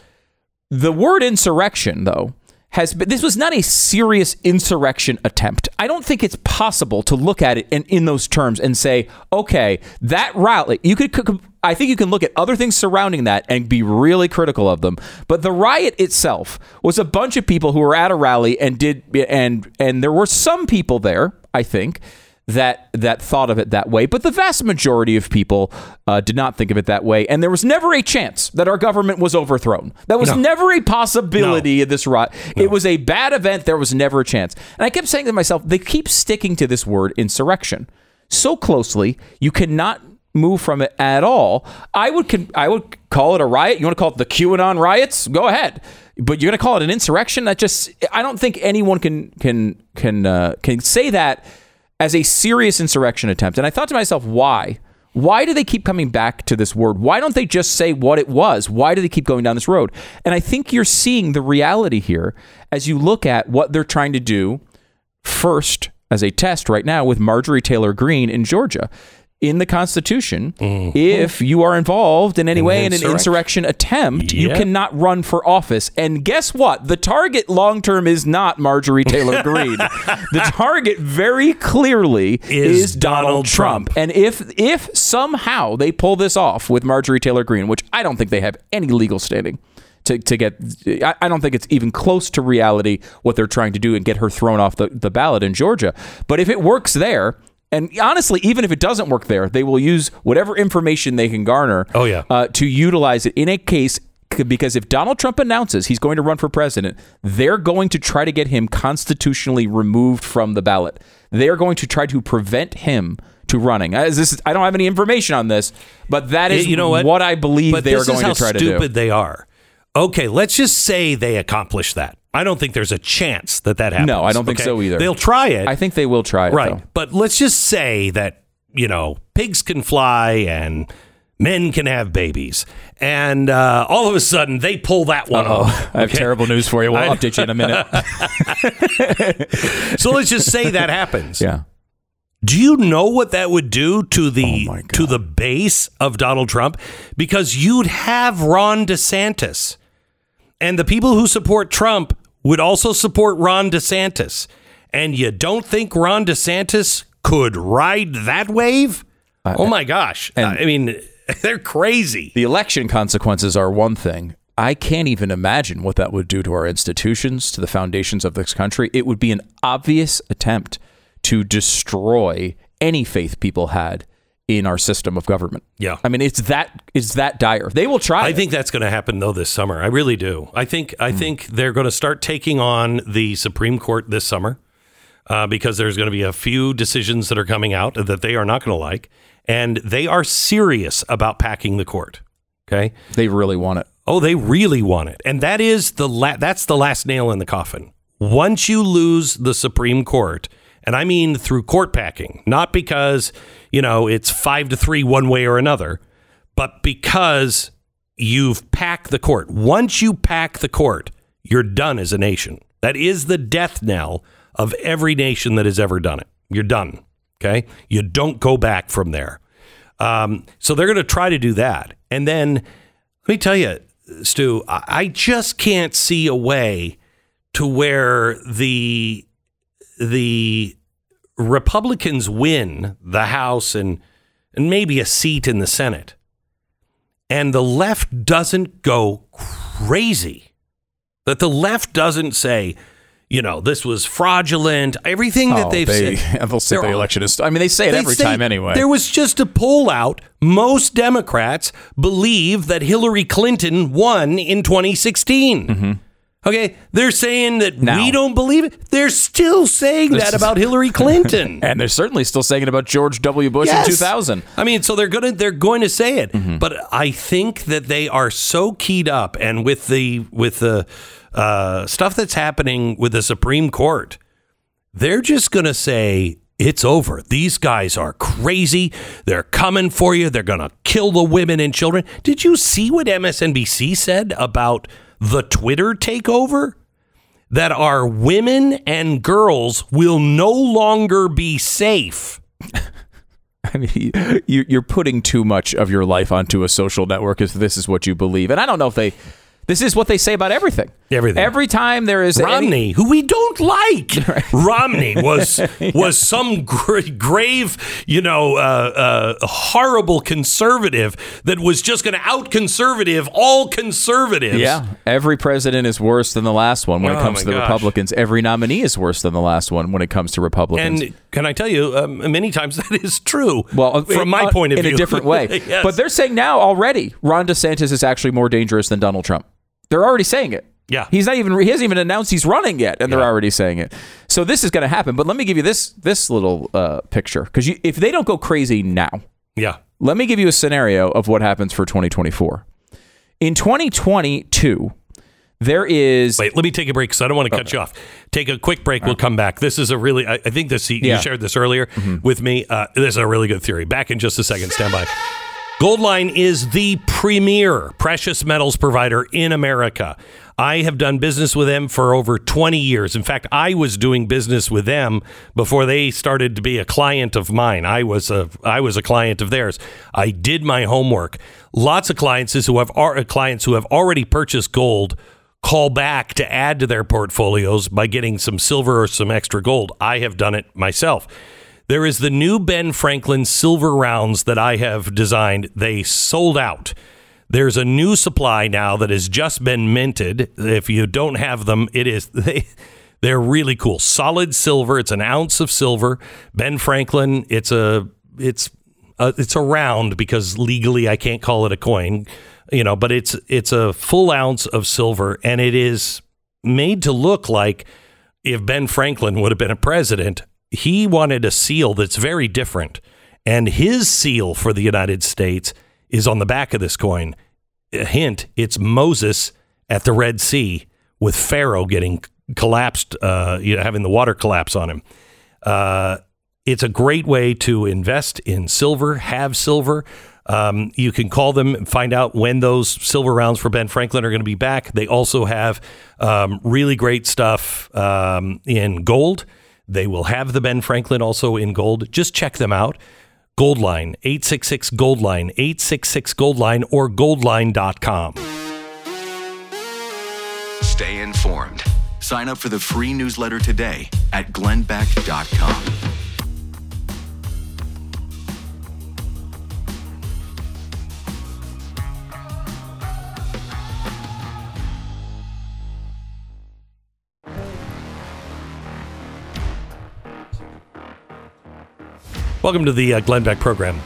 The word insurrection, though, has been, this was not a serious insurrection attempt. I don't think it's possible to look at it in, in those terms and say, okay, that rally, you could, could- I think you can look at other things surrounding that and be really critical of them. But the riot itself was a bunch of people who were at a rally and did, and, and there were some people there, I think, that that thought of it that way, but the vast majority of people uh, did not think of it that way, and there was never a chance that our government was overthrown. That was No. never a possibility of this riot. It was a bad event. There was never a chance, and I kept saying to myself, they keep sticking to this word insurrection so closely, you cannot move from it at all. I would I would call it a riot. You want to call it the QAnon riots? Go ahead. But you're going to call it an insurrection? That just I don't think anyone can can can uh, can say that as a serious insurrection attempt. And I thought to myself, why? Why do they keep coming back to this word? Why don't they just say what it was? Why do they keep going down this road? And I think you're seeing the reality here as you look at what they're trying to do first as a test right now with Marjorie Taylor Greene in Georgia. In the Constitution, mm-hmm. if you are involved in any way in an insurrection. attempt, you cannot run for office. And guess what? The target long term is not Marjorie Taylor Greene. the target very clearly is, Is Donald, Donald Trump. Trump. And if if somehow they pull this off with Marjorie Taylor Greene, which I don't think they have any legal standing to, to get, I, I don't think it's even close to reality what they're trying to do and get her thrown off the, the ballot in Georgia. But if it works there, and honestly, even if it doesn't work there, they will use whatever information they can garner Oh, yeah. uh, to utilize it in a case because if Donald Trump announces he's going to run for president, they're going to try to get him constitutionally removed from the ballot. They're going to try to prevent him to running. As this is, I don't have any information on this, but that is you know what? I believe but they're going is how to try to do. Stupid they are. Okay, let's just say they accomplish that. I don't think there's a chance that that happens. No, I don't think okay? so either. They'll try it. I think they will try it. right. though. But let's just say that, you know, pigs can fly and men can have babies. And uh, all of a sudden, they pull that one Oh, off. I have terrible news for you. We'll update you in a minute. So let's just say that happens. yeah. Do you know what that would do to the Oh to the base of Donald Trump? Because you'd have Ron DeSantis. And the people who support Trump would also support Ron DeSantis. And you don't think Ron DeSantis could ride that wave? Uh, oh my gosh. and- I mean, they're crazy. The election consequences are one thing. I can't even imagine what that would do to our institutions, to the foundations of this country. It would be an obvious attempt to destroy any faith people had in our system of government. Yeah. I mean, it's that it's that dire. They will try. I it. think that's going to happen though this summer. I really do. I think. I think they're going to start taking on the Supreme Court this summer uh, because there's going to be a few decisions that are coming out that they are not going to like, and they are serious about packing the court. Okay. they really want it. Oh, they really want it, and that is the la- that's the last nail in the coffin. Once you lose the Supreme Court, and I mean through court packing, not because you know it's five to three one way or another, but because you've packed the court. Once you pack the court, you're done as a nation. That is the death knell of every nation that has ever done it. You're done. Okay, you don't go back from there. Um, so they're going to try to do that. And then let me tell you, Stu, I I just can't see a way to where the the Republicans win the House and and maybe a seat in the Senate, and the left doesn't go crazy. That the left doesn't say, you know, this was fraudulent. Everything that Oh, they've they, said, they'll say the election is. I mean, they say it every say- time anyway. There was just a poll out. Most Democrats believe that Hillary Clinton won in 2016. Okay, they're saying that. Now- we don't believe it. They're still saying that about Hillary Clinton. and they're certainly still saying it about George W. Bush Yes. in 2000. I mean, so they're gonna they're going to say it, Mm-hmm. but I think that they are so keyed up, and with the with the uh, stuff that's happening with the Supreme Court, they're just going to say it's over. These guys are crazy. They're coming for you. They're going to kill the women and children. Did you see what MSNBC said about the Twitter takeover? That our women and girls will no longer be safe. I mean, you, you're putting too much of your life onto a social network if this is what you believe. And I don't know if they. This is what they say about everything. Everything. Every time there is any- Romney, who we don't like. Romney was was some gra- grave, you know, uh, uh, horrible conservative that was just going to out conservative all conservatives. Yeah, every president is worse than the last one when Oh, it comes to the gosh. Republicans. Every nominee is worse than the last one when it comes to Republicans. And can I tell you, um, many times that is true. well, uh, from my uh, point of in view, in a different way. Yes. But they're saying now already Ron DeSantis is actually more dangerous than Donald Trump. They're already saying it. Yeah. he's not even. He hasn't even announced he's running yet, and they're already saying it. So this is going to happen. But let me give you this this little uh, picture because if they don't go crazy now, yeah, let me give you a scenario of what happens for 2024. In 2022, there is Wait, let me take a break because I don't want to cut you off. Take a quick break. We'll come back. This is a really, I, I think this, you Yeah. shared this earlier with me. Uh, this is a really good theory. Back in just a second. Stand by. Goldline is the premier precious metals provider in America. I have done business with them for over 20 years. In fact, I was doing business with them before they started to be a client of mine. I was a I was a client of theirs. I did my homework. Lots of clients who have are uh, clients who have already purchased gold call back to add to their portfolios by getting some silver or some extra gold. I have done it myself. There is the new Ben Franklin silver rounds that I have designed. They sold out. There's a new supply now that has just been minted. If you don't have them, it is they they're really cool. Solid silver. It's an ounce of silver. Ben Franklin. It's a it's a, it's a round because legally I can't call it a coin, you know. But it's it's a full ounce of silver, and it is made to look like if Ben Franklin would have been a president, he wanted a seal that's very different. And his seal for the United States is on the back of this coin. A hint, it's Moses at the Red Sea with Pharaoh getting collapsed, uh, you know, having the water collapse on him. Uh, it's a great way to invest in silver, have silver. Um, you can call them and find out when those silver rounds for Ben Franklin are going to be back. They also have um, really great stuff um, in gold. They will have the Ben Franklin also in gold. Just check them out. Goldline, 866 Goldline, 866 Goldline, or goldline.com. Stay informed. Sign up for the free newsletter today at glennbeck.com. Welcome to the uh, Glenn Beck program.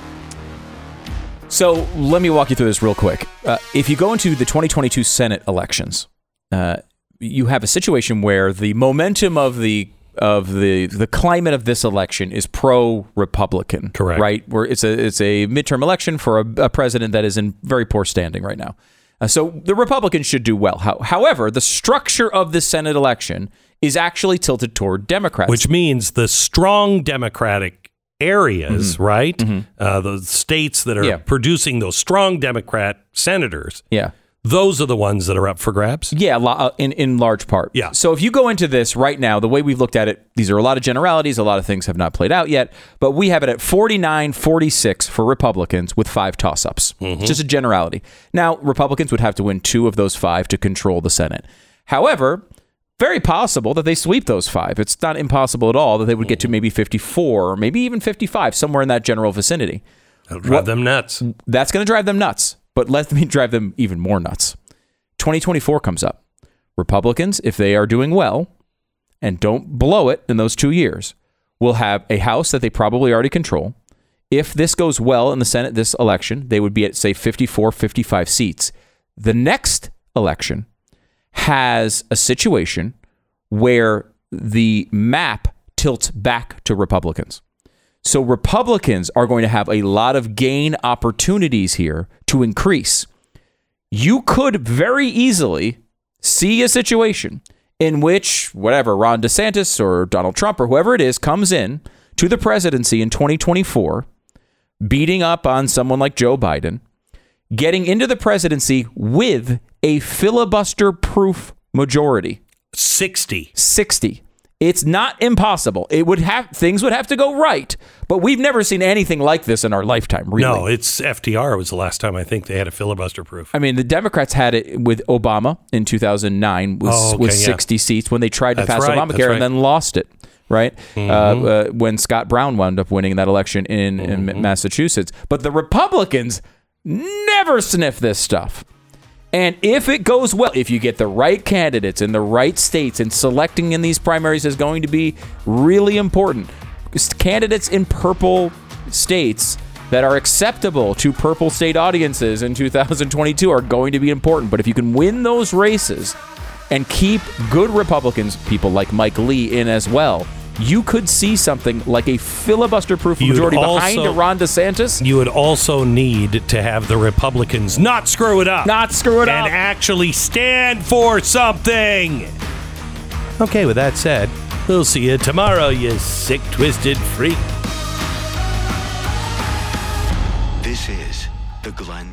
So let me walk you through this real quick. Uh, if you go into the 2022 Senate elections, uh, you have a situation where the momentum of the of the the climate of this election is pro Republican. Correct. Right. Where it's a it's a midterm election for a, a president that is in very poor standing right now. Uh, so the Republicans should do well. How, however, the structure of the Senate election is actually tilted toward Democrats. which means the strong Democratic areas, right? Uh, the states that are Mm-hmm. Yeah. producing those strong Democrat senators, yeah. those are the ones that are up for grabs. Yeah, uh, in in large part. Yeah. So if you go into this right now, the way we've looked at it, these are a lot of generalities. A lot of things have not played out yet, but we have it at 49 46 for Republicans with five toss ups. Just a generality. Now, Republicans would have to win two of those five to control the Senate. However, very possible that they sweep those five. It's not impossible at all that they would get to mm-hmm. maybe 54 or maybe even 55, somewhere in that general vicinity. That'll drive them nuts. That's going to drive them nuts, but let me drive them even more nuts. 2024 comes up. Republicans, if they are doing well and don't blow it in those two years, will have a House that they probably already control. If this goes well in the Senate this election, they would be at, say, 54, 55 seats. The next election has a situation where the map tilts back to Republicans. So Republicans are going to have a lot of gain opportunities here to increase. You could very easily see a situation in which whatever Ron DeSantis or Donald Trump or whoever it is comes in to the presidency in 2024 beating up on someone like Joe Biden, getting into the presidency with a filibuster proof majority. 60. 60. It's not impossible. It would have things would have to go right, but we've never seen anything like this in our lifetime, really. No, it's FDR was the last time I think they had a filibuster proof. I mean, the Democrats had it with Obama in 2009 with, Oh, okay, with yeah. 60 seats when they tried to That's pass right, Obamacare right. Mm-hmm. and then lost it, right? Uh, uh, when Scott Brown wound up winning that election in, Mm-hmm. in Massachusetts. But the Republicans never sniff this stuff. And if it goes well, if you get the right candidates in the right states, and selecting in these primaries is going to be really important. Candidates in purple states that are acceptable to purple state audiences in 2022 are going to be important. But if you can win those races and keep good Republicans, people like Mike Lee, in as well, you could see something like a filibuster proof You'd majority behind also- Ron DeSantis. You would also need to have the Republicans not screw it up. Not screw it and up. And actually stand for something. Okay, with that said, we'll see you tomorrow, you sick, twisted freak. This is the Glenn